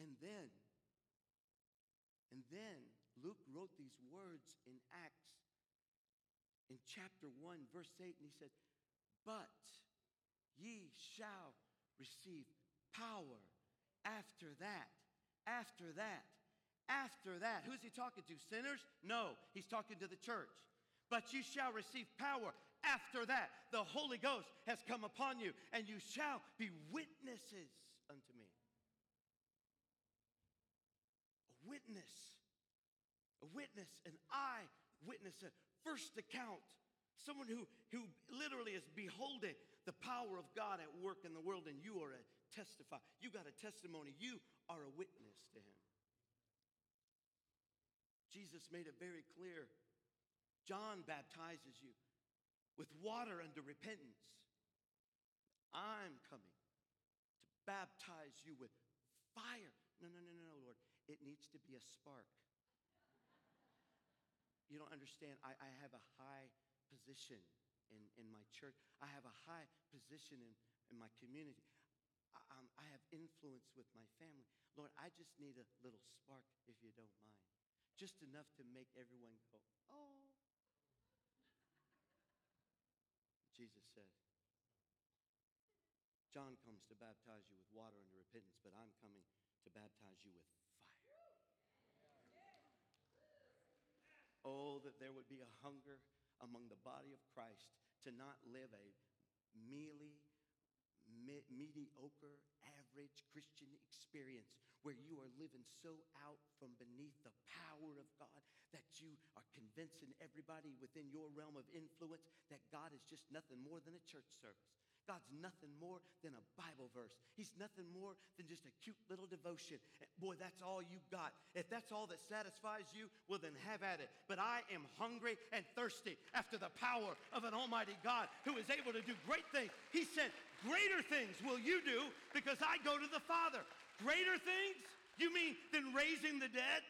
And then, and then Luke wrote these words in Acts in chapter 1, verse 8, and he said, But ye shall receive power after that. After that after that. Who's he talking to? Sinners? No, he's talking to the church. But you shall receive power after that. The Holy Ghost has come upon you, and you shall be witnesses unto me. A witness, a witness, an eye witness, a first account, someone who, who literally is beholding the power of God at work in the world, and you are a testify. You got a testimony, you are a witness to Him. Jesus made it very clear. John baptizes you with water unto repentance. I'm coming to baptize you with fire. No, no, no, no, no, Lord. It needs to be a spark. You don't understand. I, I have a high position in, in my church, I have a high position in, in my community. I, um, I have influence with my family. Lord, I just need a little spark, if you don't mind. Just enough to make everyone go, oh. Jesus said, John comes to baptize you with water unto repentance, but I'm coming to baptize you with fire. Oh, that there would be a hunger among the body of Christ to not live a mealy, me- mediocre, average Christian experience where you are living so out from beneath the power of God that you are convincing everybody within your realm of influence that God is just nothing more than a church service. God's nothing more than a Bible verse. He's nothing more than just a cute little devotion. Eh, boy, that's all you got. If that's all that satisfies you, well, then have at it. But I am hungry and thirsty after the power of an Almighty God who is able to do great things. He said, Greater things will you do because I go to the Father. Greater things? You mean than raising the dead?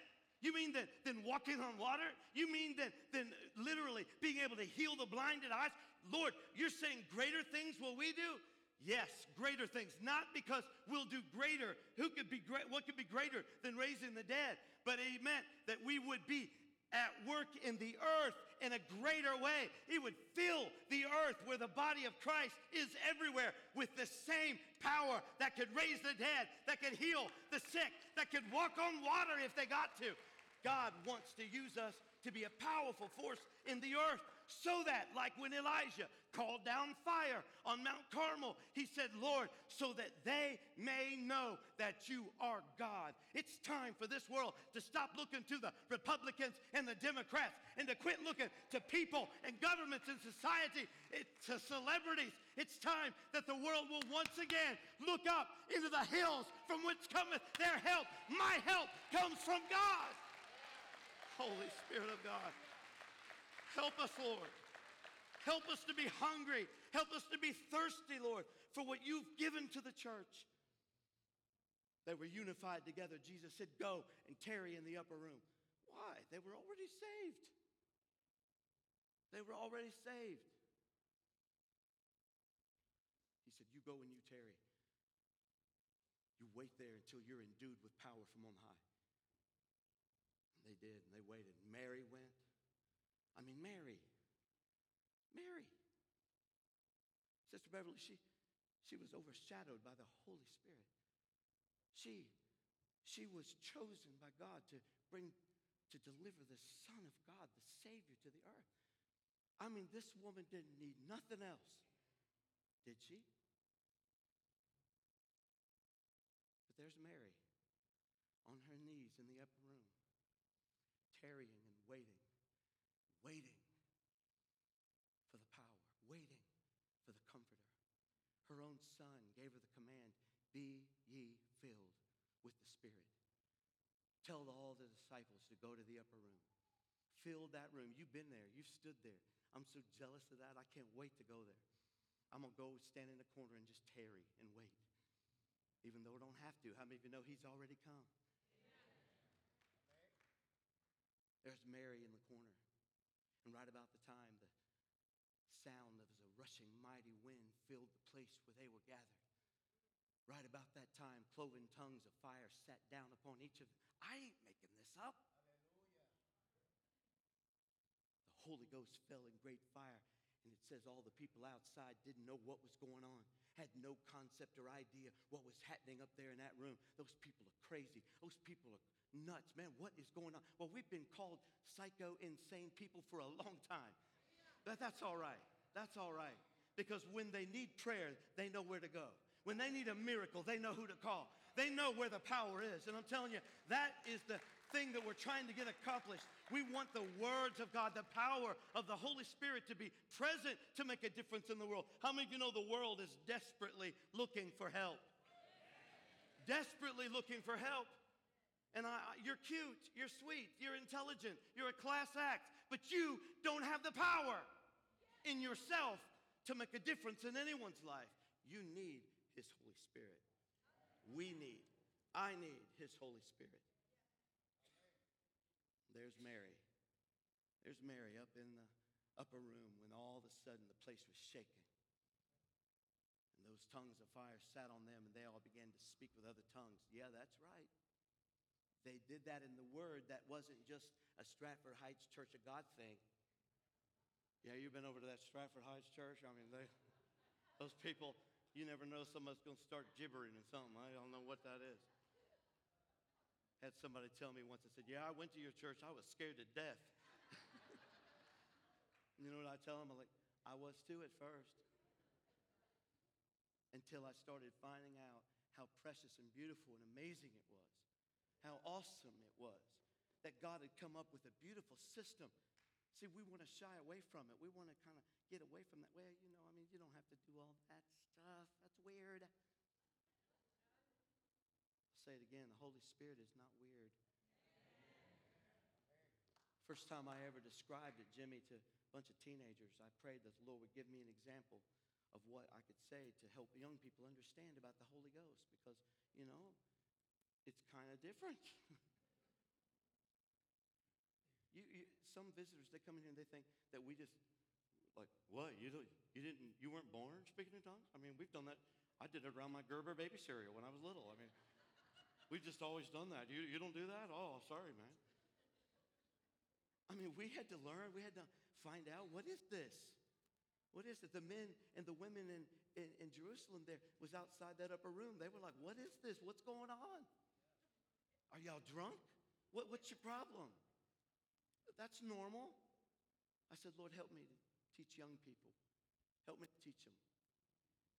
You mean than, than walking on water? You mean than, than literally being able to heal the blinded eyes? Lord, you're saying greater things will we do? Yes, greater things. Not because we'll do greater. Who could be great? What could be greater than raising the dead? But he meant that we would be at work in the earth in a greater way. He would fill the earth where the body of Christ is everywhere with the same power that could raise the dead, that could heal the sick, that could walk on water if they got to. God wants to use us to be a powerful force in the earth so that, like when Elijah called down fire on Mount Carmel, he said, Lord, so that they may know that you are God. It's time for this world to stop looking to the Republicans and the Democrats and to quit looking to people and governments and society, it, to celebrities. It's time that the world will once again look up into the hills from which cometh their help. My help comes from God. Holy Spirit of God. Help us, Lord. Help us to be hungry. Help us to be thirsty, Lord, for what you've given to the church. They were unified together. Jesus said, Go and tarry in the upper room. Why? They were already saved. They were already saved. He said, You go and you tarry. You wait there until you're endued with power from on high. And they did, and they waited. Mary went. I mean, Mary. Mary. Sister Beverly, she, she was overshadowed by the Holy Spirit. She, she was chosen by God to bring, to deliver the Son of God, the Savior, to the earth. I mean, this woman didn't need nothing else, did she? But there's Mary on her knees in the upper room, tarrying and waiting waiting for the power, waiting for the comforter. Her own son gave her the command Be ye filled with the Spirit. Tell all the disciples to go to the upper room. Fill that room. You've been there, you've stood there. I'm so jealous of that. I can't wait to go there. I'm going to go stand in the corner and just tarry and wait. Even though I don't have to. How many of you know he's already come? There's Mary in the corner. And right about the time, the sound of a rushing mighty wind filled the place where they were gathered. Right about that time, cloven tongues of fire sat down upon each of them. I ain't making this up. Hallelujah. The Holy Ghost fell in great fire, and it says all the people outside didn't know what was going on, had no concept or idea what was happening up there in that room. Those people are crazy. Those people are nuts. Man, what is going on? Well, we've been called psycho, insane people for a long time. But that's all right. That's all right. Because when they need prayer, they know where to go. When they need a miracle, they know who to call. They know where the power is. And I'm telling you, that is the thing that we're trying to get accomplished. We want the words of God, the power of the Holy Spirit to be present to make a difference in the world. How many of you know the world is desperately looking for help? Desperately looking for help. And I, you're cute, you're sweet, you're intelligent, you're a class act, but you don't have the power in yourself to make a difference in anyone's life. You need His Holy Spirit. We need, I need His Holy Spirit. There's Mary. There's Mary up in the upper room when all of a sudden the place was shaking. And those tongues of fire sat on them and they all began to speak with other tongues. Yeah, that's right. They did that in the Word. That wasn't just a Stratford Heights Church of God thing. Yeah, you've been over to that Stratford Heights church. I mean, they, those people, you never know somebody's going to start gibbering or something. I don't know what that is. Had somebody tell me once, I said, Yeah, I went to your church. I was scared to death. you know what I tell them? I'm like, I was too at first. Until I started finding out how precious and beautiful and amazing it was how awesome it was that God had come up with a beautiful system. See, we want to shy away from it. We want to kind of get away from that. Well, you know, you don't have to do all that stuff. That's weird. I'll say it again the Holy Spirit is not weird. First time I ever described it, Jimmy, to a bunch of teenagers, I prayed that the Lord would give me an example of what I could say to help young people understand about the Holy Ghost because, you know, it's kind of different. you, you, some visitors, they come in here and they think that we just, like, what? You, you, didn't, you weren't born speaking in tongues? I mean, we've done that. I did it around my Gerber baby cereal when I was little. I mean, we've just always done that. You, you don't do that? Oh, sorry, man. I mean, we had to learn, we had to find out what is this? What is it? The men and the women in, in, in Jerusalem there was outside that upper room. They were like, What is this? What's going on? Are y'all drunk? What, what's your problem? That's normal. I said, Lord, help me teach young people. Help me teach them.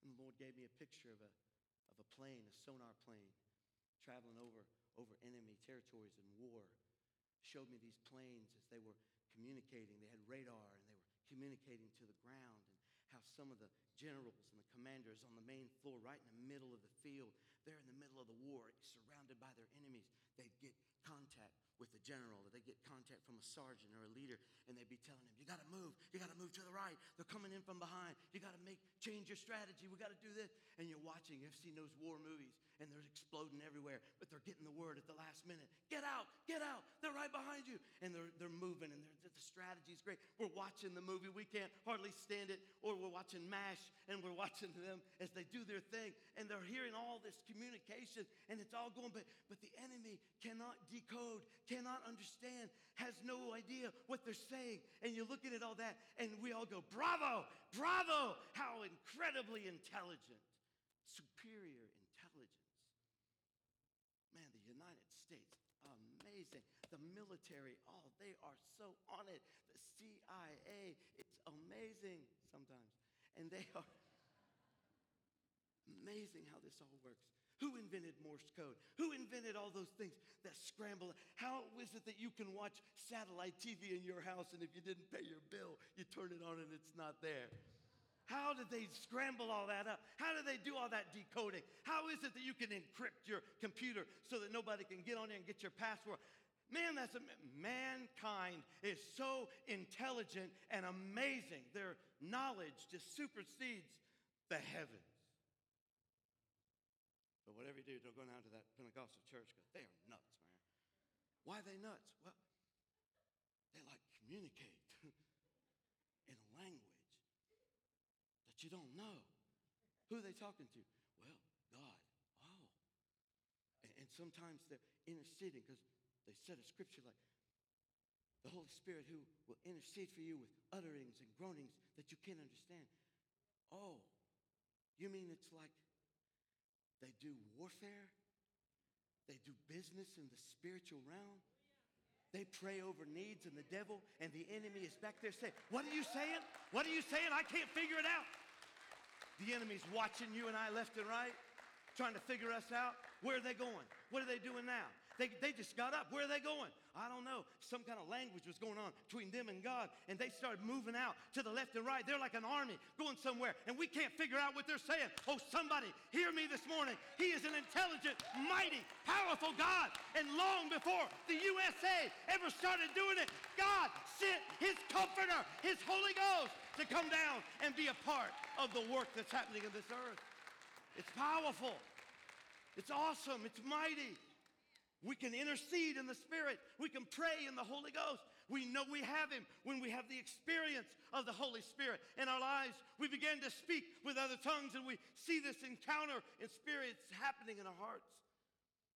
And the Lord gave me a picture of a, of a plane, a sonar plane, traveling over, over enemy territories in war. Showed me these planes as they were communicating. They had radar and they were communicating to the ground and how some of the generals and the commanders on the main floor, right in the middle of the field, they're in the middle of the war, surrounded by their enemies. They'd get contact with the general, or they get contact from a sergeant or a leader, and they'd be telling him, You gotta move, you gotta move to the right. They're coming in from behind. You gotta make change your strategy. We gotta do this. And you're watching, you've seen those war movies, and they're exploding everywhere, but they're getting the word at the last minute. Get out, get out, they're right behind you. And they're they're moving and they're, the strategy's great. We're watching the movie, we can't hardly stand it, or we're watching MASH and we're watching them as they do their thing, and they're hearing all this communication, and it's all going, but but the enemy cannot decode, cannot understand, has no idea what they're saying. And you're looking at all that, and we all go, Bravo, bravo, how incredibly intelligent, superior intelligence. Man, the United States, amazing. The military, oh, they are so on it. The CIA, it's amazing sometimes. And they are amazing how this all works. Who invented Morse code? Who invented all those things that scramble? How is it that you can watch satellite TV in your house and if you didn't pay your bill, you turn it on and it's not there? How did they scramble all that up? How did they do all that decoding? How is it that you can encrypt your computer so that nobody can get on there and get your password? Man, that's a, mankind is so intelligent and amazing. Their knowledge just supersedes the heavens. But whatever you do, don't go down to that Pentecostal church because they are nuts, man. Why are they nuts? Well, they like communicate in a language that you don't know. Who are they talking to? Well, God. Oh. And, and sometimes they're interceding because they said a scripture like, the Holy Spirit who will intercede for you with utterings and groanings that you can't understand. Oh, you mean it's like they do warfare? They do business in the spiritual realm? They pray over needs and the devil and the enemy is back there saying, What are you saying? What are you saying? I can't figure it out. The enemy's watching you and I left and right, trying to figure us out. Where are they going? What are they doing now? They, they just got up. Where are they going? I don't know. Some kind of language was going on between them and God, and they started moving out to the left and right. They're like an army going somewhere, and we can't figure out what they're saying. Oh, somebody, hear me this morning. He is an intelligent, mighty, powerful God. And long before the USA ever started doing it, God sent His Comforter, His Holy Ghost, to come down and be a part of the work that's happening in this earth. It's powerful. It's awesome. It's mighty. We can intercede in the Spirit. We can pray in the Holy Ghost. We know we have Him when we have the experience of the Holy Spirit in our lives. We begin to speak with other tongues and we see this encounter in spirits happening in our hearts.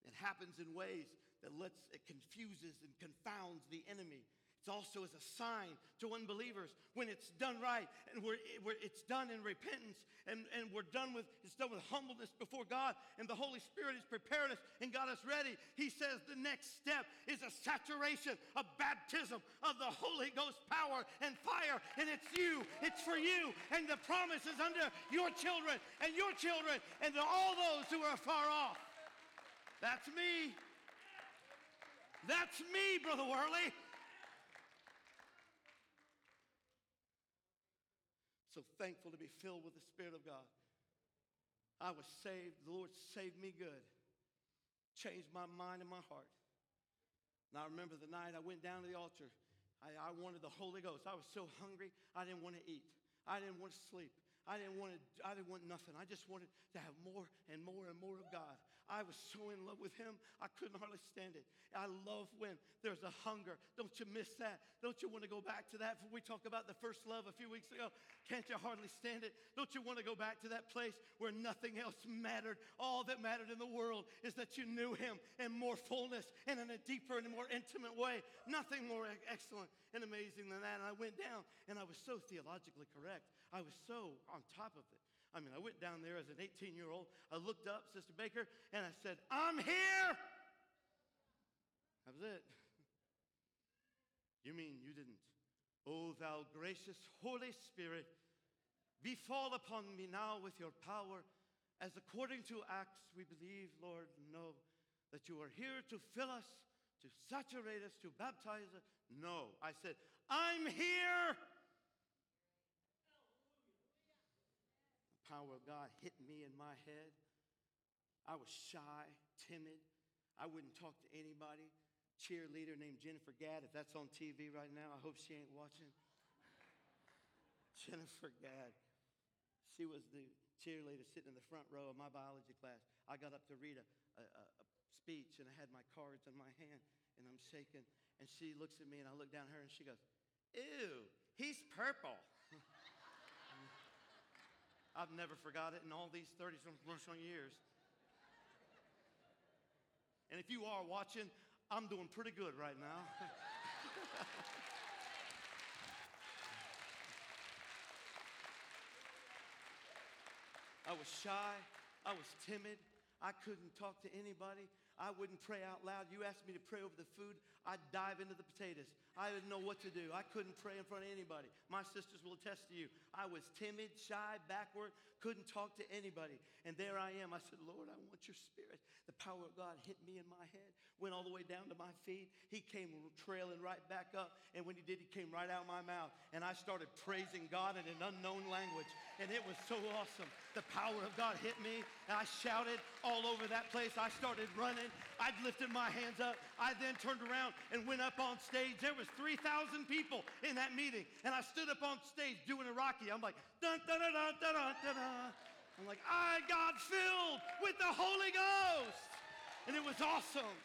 It happens in ways that lets it confuses and confounds the enemy. It's also as a sign to unbelievers when it's done right and we're, we're, it's done in repentance and, and we're done with it's done with humbleness before God and the Holy Spirit has prepared us and got us ready. He says the next step is a saturation, a baptism of the Holy Ghost power and fire. And it's you, it's for you, and the promise is under your children and your children and to all those who are far off. That's me. That's me, Brother Worley. So thankful to be filled with the Spirit of God. I was saved. The Lord saved me good. Changed my mind and my heart. And I remember the night I went down to the altar. I, I wanted the Holy Ghost. I was so hungry, I didn't want to eat. I didn't want to sleep. I didn't want to, I didn't want nothing. I just wanted to have more and more and more of God. I was so in love with him, I couldn't hardly stand it. I love when there's a hunger. Don't you miss that? Don't you want to go back to that? We talked about the first love a few weeks ago. Can't you hardly stand it? Don't you want to go back to that place where nothing else mattered? All that mattered in the world is that you knew him in more fullness and in a deeper and more intimate way. Nothing more excellent and amazing than that. And I went down and I was so theologically correct. I was so on top of it. I mean, I went down there as an 18 year old. I looked up, Sister Baker, and I said, I'm here. That was it. You mean you didn't? O thou gracious Holy Spirit, befall upon me now with your power, as according to Acts we believe, Lord, know that you are here to fill us, to saturate us, to baptize us. No, I said, I'm here. Power of God hit me in my head. I was shy, timid. I wouldn't talk to anybody. Cheerleader named Jennifer Gadd, if that's on TV right now, I hope she ain't watching. Jennifer Gadd. She was the cheerleader sitting in the front row of my biology class. I got up to read a, a, a speech, and I had my cards in my hand, and I'm shaking. And she looks at me, and I look down at her, and she goes, Ew, he's purple. I've never forgot it in all these 30 some years. And if you are watching, I'm doing pretty good right now. I was shy. I was timid. I couldn't talk to anybody. I wouldn't pray out loud. You asked me to pray over the food, I'd dive into the potatoes. I didn't know what to do. I couldn't pray in front of anybody. My sisters will attest to you. I was timid, shy, backward, couldn't talk to anybody. And there I am. I said, Lord, I want your spirit. The power of God hit me in my head, went all the way down to my feet. He came trailing right back up. And when he did, he came right out of my mouth. And I started praising God in an unknown language. And it was so awesome. The power of God hit me. And I shouted all over that place. I started running. I lifted my hands up. I then turned around and went up on stage. There was 3,000 people in that meeting. And I stood up on stage doing a Rocky. I'm like, dun, dun, dun, dun, dun, dun, dun. I'm like, I got filled with the Holy Ghost. And it was awesome.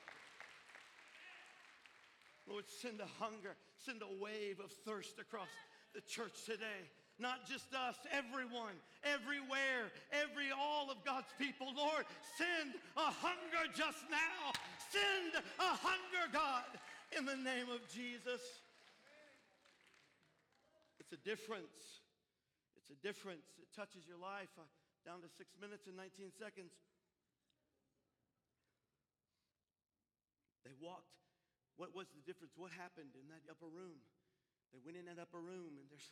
Lord, send a hunger, send a wave of thirst across the church today. Not just us, everyone, everywhere, every, all of God's people. Lord, send a hunger just now. Send a hunger, God, in the name of Jesus. It's a difference. It's a difference. It touches your life. Uh, down to six minutes and 19 seconds. They walked. What was the difference? What happened in that upper room? They went in that upper room and they're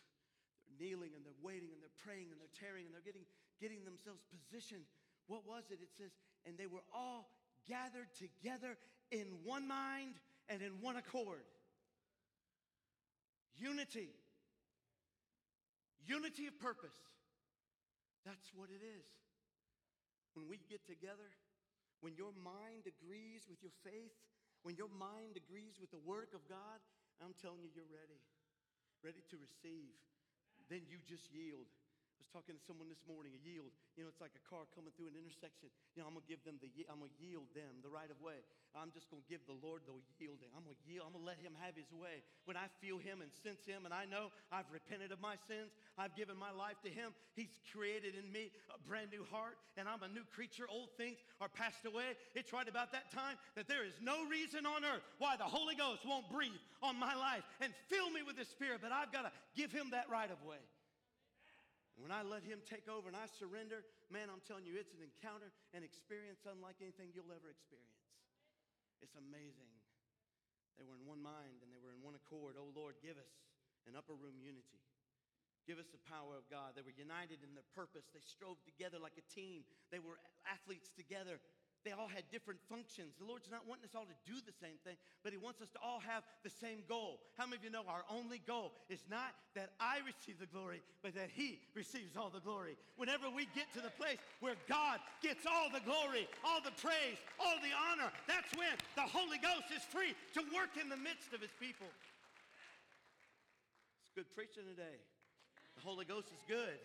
kneeling and they're waiting and they're praying and they're tearing and they're getting, getting themselves positioned. What was it? It says, and they were all gathered together in one mind and in one accord. Unity. Unity of purpose. That's what it is. When we get together, when your mind agrees with your faith, when your mind agrees with the work of God, I'm telling you, you're ready. Ready to receive. Then you just yield. Was talking to someone this morning, a yield. You know, it's like a car coming through an intersection. You know, I'm gonna give them the, I'm gonna yield them the right of way. I'm just gonna give the Lord the yielding. I'm gonna yield, I'm gonna let Him have His way. When I feel Him and sense Him, and I know I've repented of my sins, I've given my life to Him, He's created in me a brand new heart, and I'm a new creature. Old things are passed away. It's right about that time that there is no reason on earth why the Holy Ghost won't breathe on my life and fill me with His Spirit, but I've gotta give Him that right of way. When I let Him take over and I surrender, man, I'm telling you, it's an encounter, an experience unlike anything you'll ever experience. It's amazing. They were in one mind and they were in one accord. Oh Lord, give us an upper room unity. Give us the power of God. They were united in their purpose. They strove together like a team. They were athletes together. They all had different functions. The Lord's not wanting us all to do the same thing, but He wants us to all have the same goal. How many of you know our only goal is not that I receive the glory, but that He receives all the glory? Whenever we get to the place where God gets all the glory, all the praise, all the honor, that's when the Holy Ghost is free to work in the midst of His people. It's good preaching today. The Holy Ghost is good.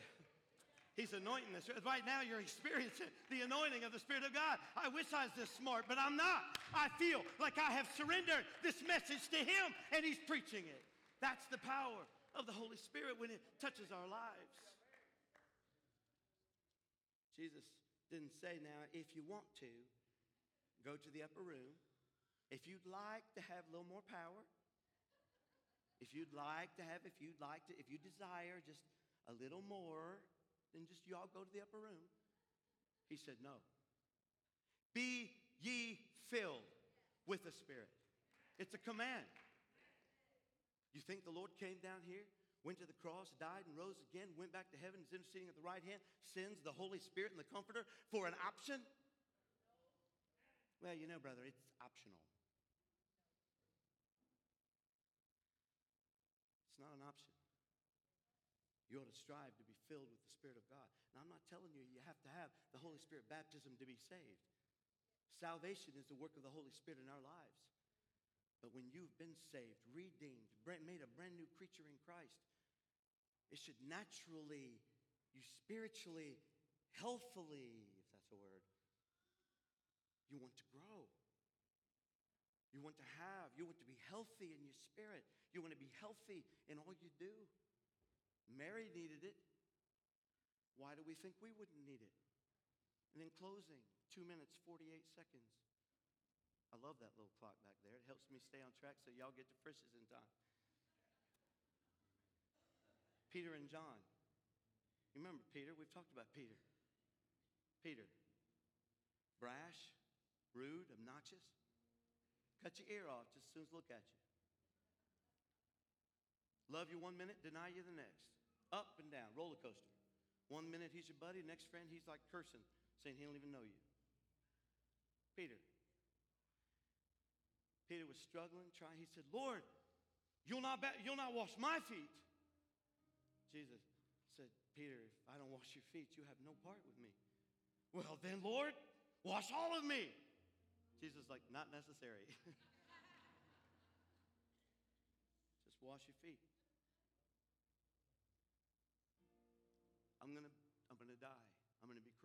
He's anointing us. Right now, you're experiencing the anointing of the Spirit of God. I wish I was this smart, but I'm not. I feel like I have surrendered this message to Him, and He's preaching it. That's the power of the Holy Spirit when it touches our lives. Jesus didn't say, now, if you want to, go to the upper room. If you'd like to have a little more power, if you'd like to have, if you'd like to, if you desire just a little more, then just you all go to the upper room. He said, No. Be ye filled with the Spirit. It's a command. You think the Lord came down here, went to the cross, died, and rose again, went back to heaven, is interceding at the right hand, sends the Holy Spirit and the Comforter for an option? Well, you know, brother, it's optional. It's not an option. You ought to strive to be filled with the Spirit of God. Now, I'm not telling you you have to have the Holy Spirit baptism to be saved. Salvation is the work of the Holy Spirit in our lives. But when you've been saved, redeemed, made a brand new creature in Christ, it should naturally, you spiritually, healthfully, if that's a word, you want to grow. You want to have, you want to be healthy in your spirit. You want to be healthy in all you do. Mary needed it. Why do we think we wouldn't need it? And in closing, two minutes, 48 seconds. I love that little clock back there. It helps me stay on track so y'all get to Frisch's in time. Peter and John. You remember Peter? We've talked about Peter. Peter, brash, rude, obnoxious. Cut your ear off just as soon as look at you. Love you one minute, deny you the next. Up and down, roller coaster. One minute he's your buddy, next friend he's like cursing, saying he don't even know you. Peter. Peter was struggling, trying. He said, Lord, you'll not, ba- you'll not wash my feet. Jesus said, Peter, if I don't wash your feet, you have no part with me. Well, then, Lord, wash all of me. Jesus like, not necessary. Just wash your feet.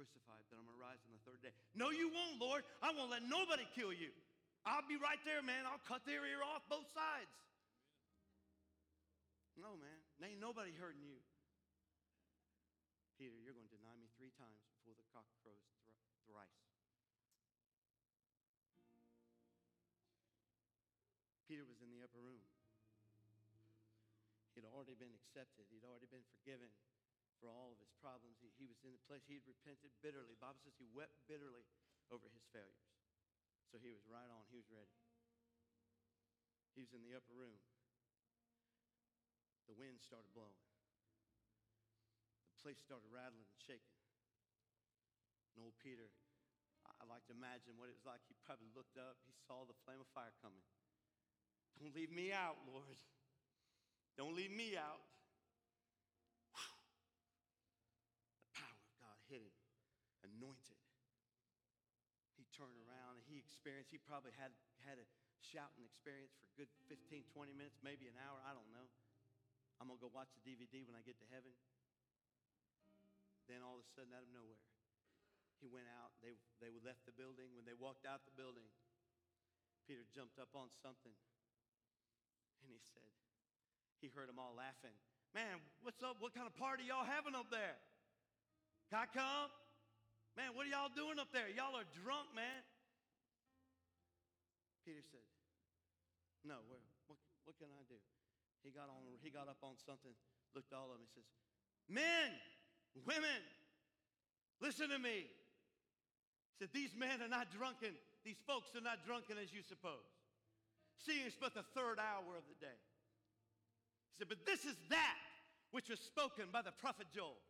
Crucified, then I'm gonna rise on the third day. No, you won't, Lord. I won't let nobody kill you. I'll be right there, man. I'll cut their ear off both sides. No, man. Ain't nobody hurting you. Peter, you're going to deny me three times before the cock crows thr- thrice. Peter was in the upper room. He'd already been accepted. He'd already been forgiven for all of his problems. He, he was in the place, he'd repented bitterly. The Bible says he wept bitterly over his failures. So he was right on. He was ready. He was in the upper room. The wind started blowing. The place started rattling and shaking. And old Peter, I like to imagine what it was like. He probably looked up, he saw the flame of fire coming. Don't leave me out, Lord. Don't leave me out. Whew. The power of God hit him, anointed. He turned and he probably had, had a shouting experience for a good 15, 20 minutes, maybe an hour, I don't know. I'm going to go watch the DVD when I get to heaven. Then all of a sudden, out of nowhere, he went out. They, they left the building. When they walked out the building, Peter jumped up on something and he said, he heard them all laughing. Man, what's up? What kind of party y'all having up there? Can I come? Man, what are y'all doing up there? Y'all are drunk, man. Peter said, No, where, what, what can I do? He got, on, he got up on something, looked all of them, he says, Men, women, listen to me. He said, These men are not drunken. These folks are not drunken as you suppose. Seeing it's but the third hour of the day. He said, But this is that which was spoken by the prophet Joel,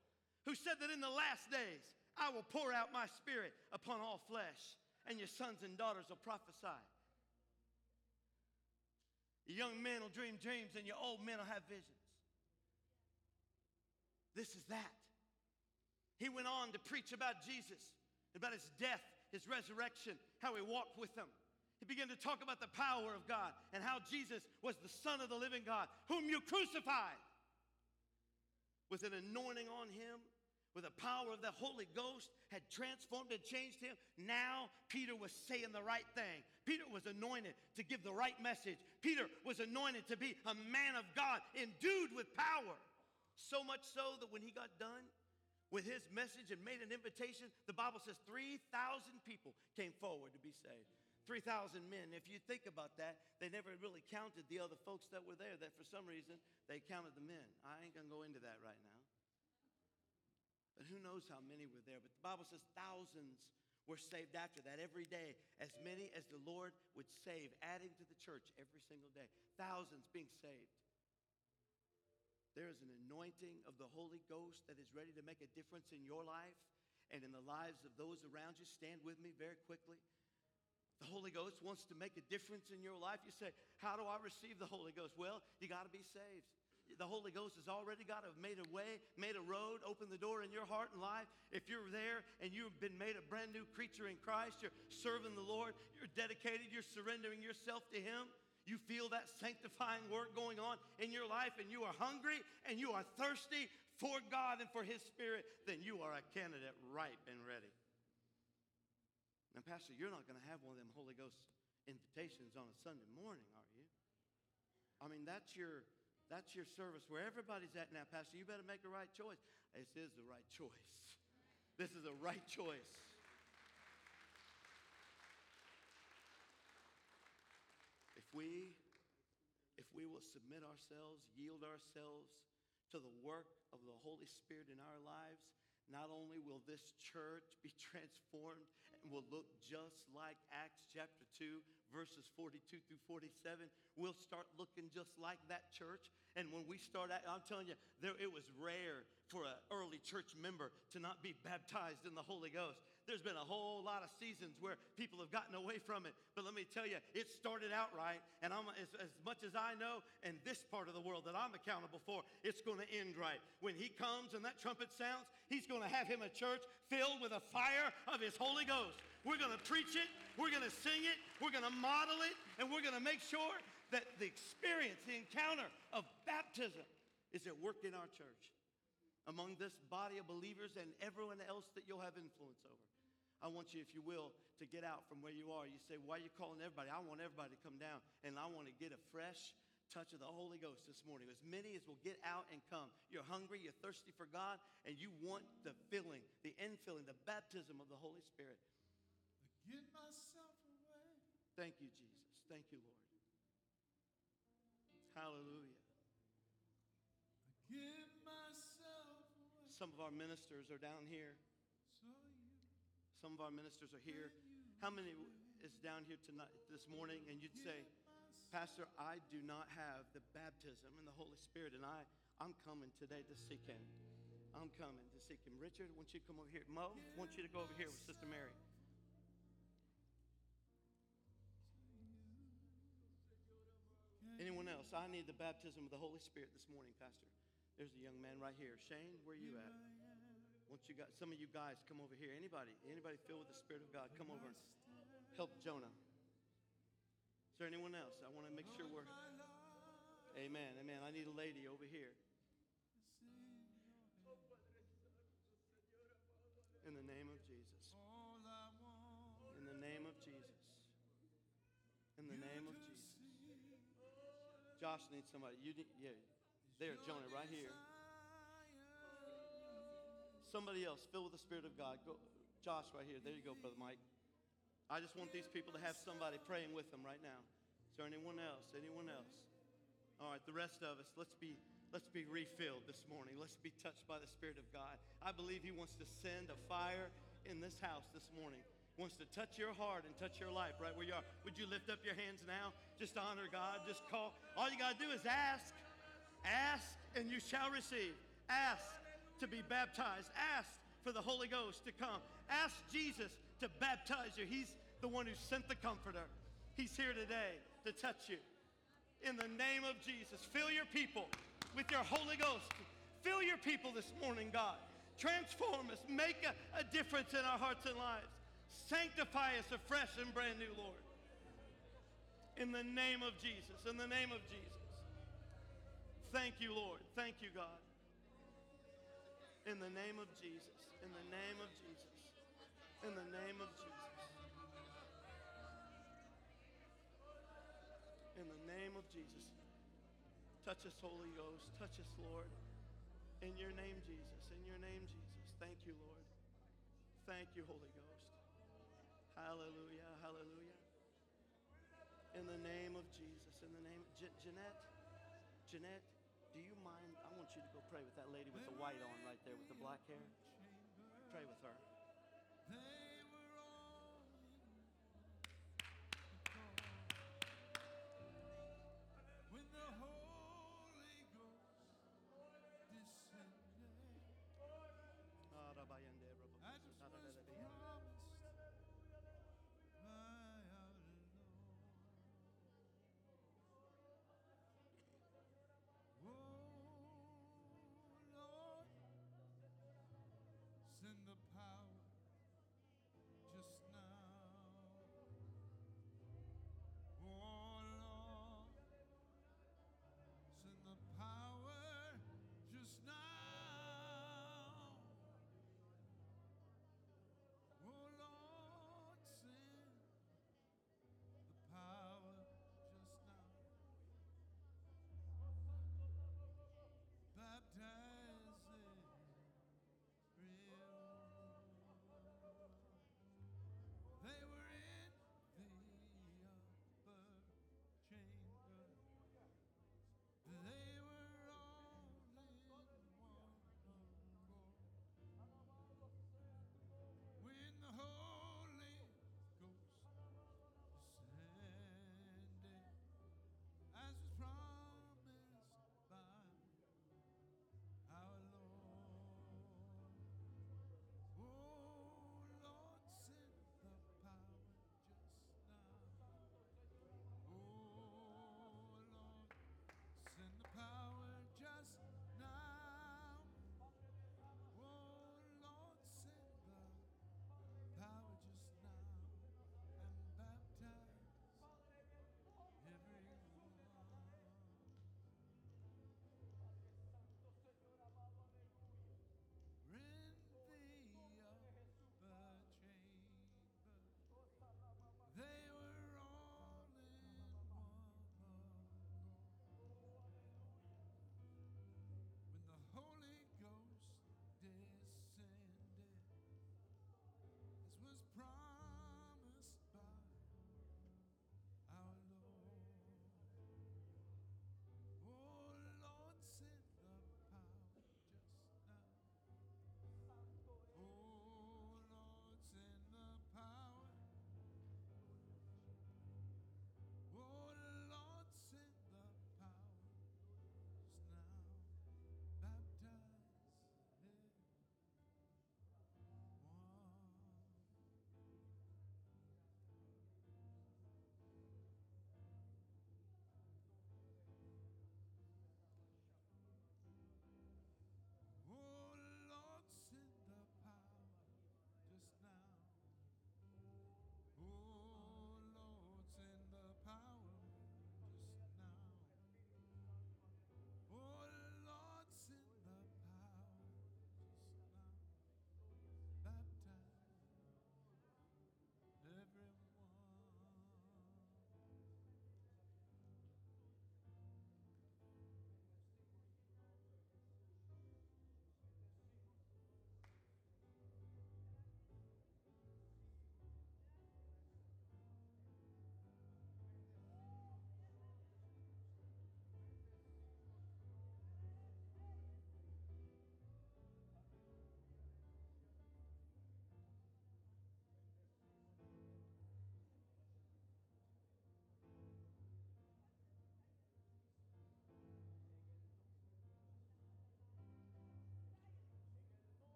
who said that in the last days I will pour out my spirit upon all flesh, and your sons and daughters will prophesy. Your young men will dream dreams, and your old men will have visions. This is that. He went on to preach about Jesus, about his death, his resurrection, how he walked with them. He began to talk about the power of God and how Jesus was the Son of the living God, whom you crucified. With an anointing on him, with the power of the Holy Ghost, had transformed and changed him. Now Peter was saying the right thing. Peter was anointed to give the right message. Peter was anointed to be a man of God, endued with power. So much so that when he got done with his message and made an invitation, the Bible says 3,000 people came forward to be saved. 3,000 men. If you think about that, they never really counted the other folks that were there, that for some reason they counted the men. I ain't to go into that right now. Who knows how many were there. But the Bible says thousands were saved after that every day, as many as the Lord would save, adding to the church every single day. Thousands being saved. There is an anointing of the Holy Ghost that is ready to make a difference in your life and in the lives of those around you. Stand with me very quickly. The Holy Ghost wants to make a difference in your life. You say, How do I receive the Holy Ghost? Well, you got to be saved. The Holy Ghost has already got to made a way, made a road, opened the door in your heart and life. If you're there and you've been made a brand new creature in Christ, you're serving the Lord, you're dedicated, you're surrendering yourself to Him. You feel that sanctifying work going on in your life, and you are hungry and you are thirsty for God and for His Spirit, then you are a candidate ripe and ready. Now, Pastor, you're not going to have one of them Holy Ghost invitations on a Sunday morning, are you? I mean, that's your that's your service where everybody's at now, Pastor. You better make the right choice. This is the right choice. This is the right choice. If we if we will submit ourselves, yield ourselves to the work of the Holy Spirit in our lives, not only will this church be transformed and will look just like Acts chapter 2, verses 42 through 47, we'll start looking just like that church. And when we start out, I'm telling you, there, it was rare for an early church member to not be baptized in the Holy Ghost. There's been a whole lot of seasons where people have gotten away from it. But let me tell you, it started out right. And I'm, as, as much as I know, in this part of the world that I'm accountable for, it's going to end right. When he comes and that trumpet sounds, he's going to have him a church filled with a fire of his Holy Ghost. We're going to preach it, we're going to sing it, we're going to model it, and we're going to make sure that the experience, the encounter of baptism is at work in our church among this body of believers and everyone else that you'll have influence over. I want you, if you will, to get out from where you are. You say, Why are you calling everybody? I want everybody to come down, and I want to get a fresh touch of the Holy Ghost this morning. As many as will get out and come. You're hungry, you're thirsty for God, and you want the filling, the infilling, the baptism of the Holy Spirit. Give myself away. Thank you, Jesus. Thank you, Lord. Hallelujah. Give myself away. Some of our ministers are down here. Some of our ministers are here. How many is down here tonight, this morning, and you'd say, Pastor, I do not have the baptism and the Holy Spirit, and I, I'm coming today to seek Him. I'm coming to seek Him. Richard, I want you to come over here. Mo, I want you to go over here with Sister Mary. Anyone else? I need the baptism of the Holy Spirit this morning, Pastor. There's a young man right here. Shane, where you at? Once you got some of you guys come over here. Anybody, anybody filled with the Spirit of God, come over and help Jonah. Is there anyone else? I want to make sure we're. Amen. Amen. I need a lady over here. Josh needs somebody. You need, yeah. There, Jonah, right here. Somebody else filled with the Spirit of God. Go, Josh, right here. There you go, Brother Mike. I just want these people to have somebody praying with them right now. Is there anyone else? Anyone else? All right, the rest of us, let's be let's be refilled this morning. Let's be touched by the Spirit of God. I believe He wants to send a fire in this house this morning. Wants to touch your heart and touch your life right where you are. Would you lift up your hands now? Just honor God. Just call. All you got to do is ask. Ask and you shall receive. Ask to be baptized. Ask for the Holy Ghost to come. Ask Jesus to baptize you. He's the one who sent the Comforter. He's here today to touch you. In the name of Jesus, fill your people with your Holy Ghost. Fill your people this morning, God. Transform us. Make a, a difference in our hearts and lives. Sanctify us afresh and brand new, Lord. In the name of Jesus. In the name of Jesus. Thank you, Lord. Thank you, God. In the name of Jesus. In the name of Jesus. In the name of Jesus. In the name of Jesus. Touch us, Holy Ghost. Touch us, Lord. In your name, Jesus. In your name, Jesus. Thank you, Lord. Thank you, Holy Ghost. Hallelujah. Hallelujah. In the name of Jesus. In the name Je- Jeanette. Jeanette, do you mind? I want you to go pray with that lady with the white on right there with the black hair. Pray with her.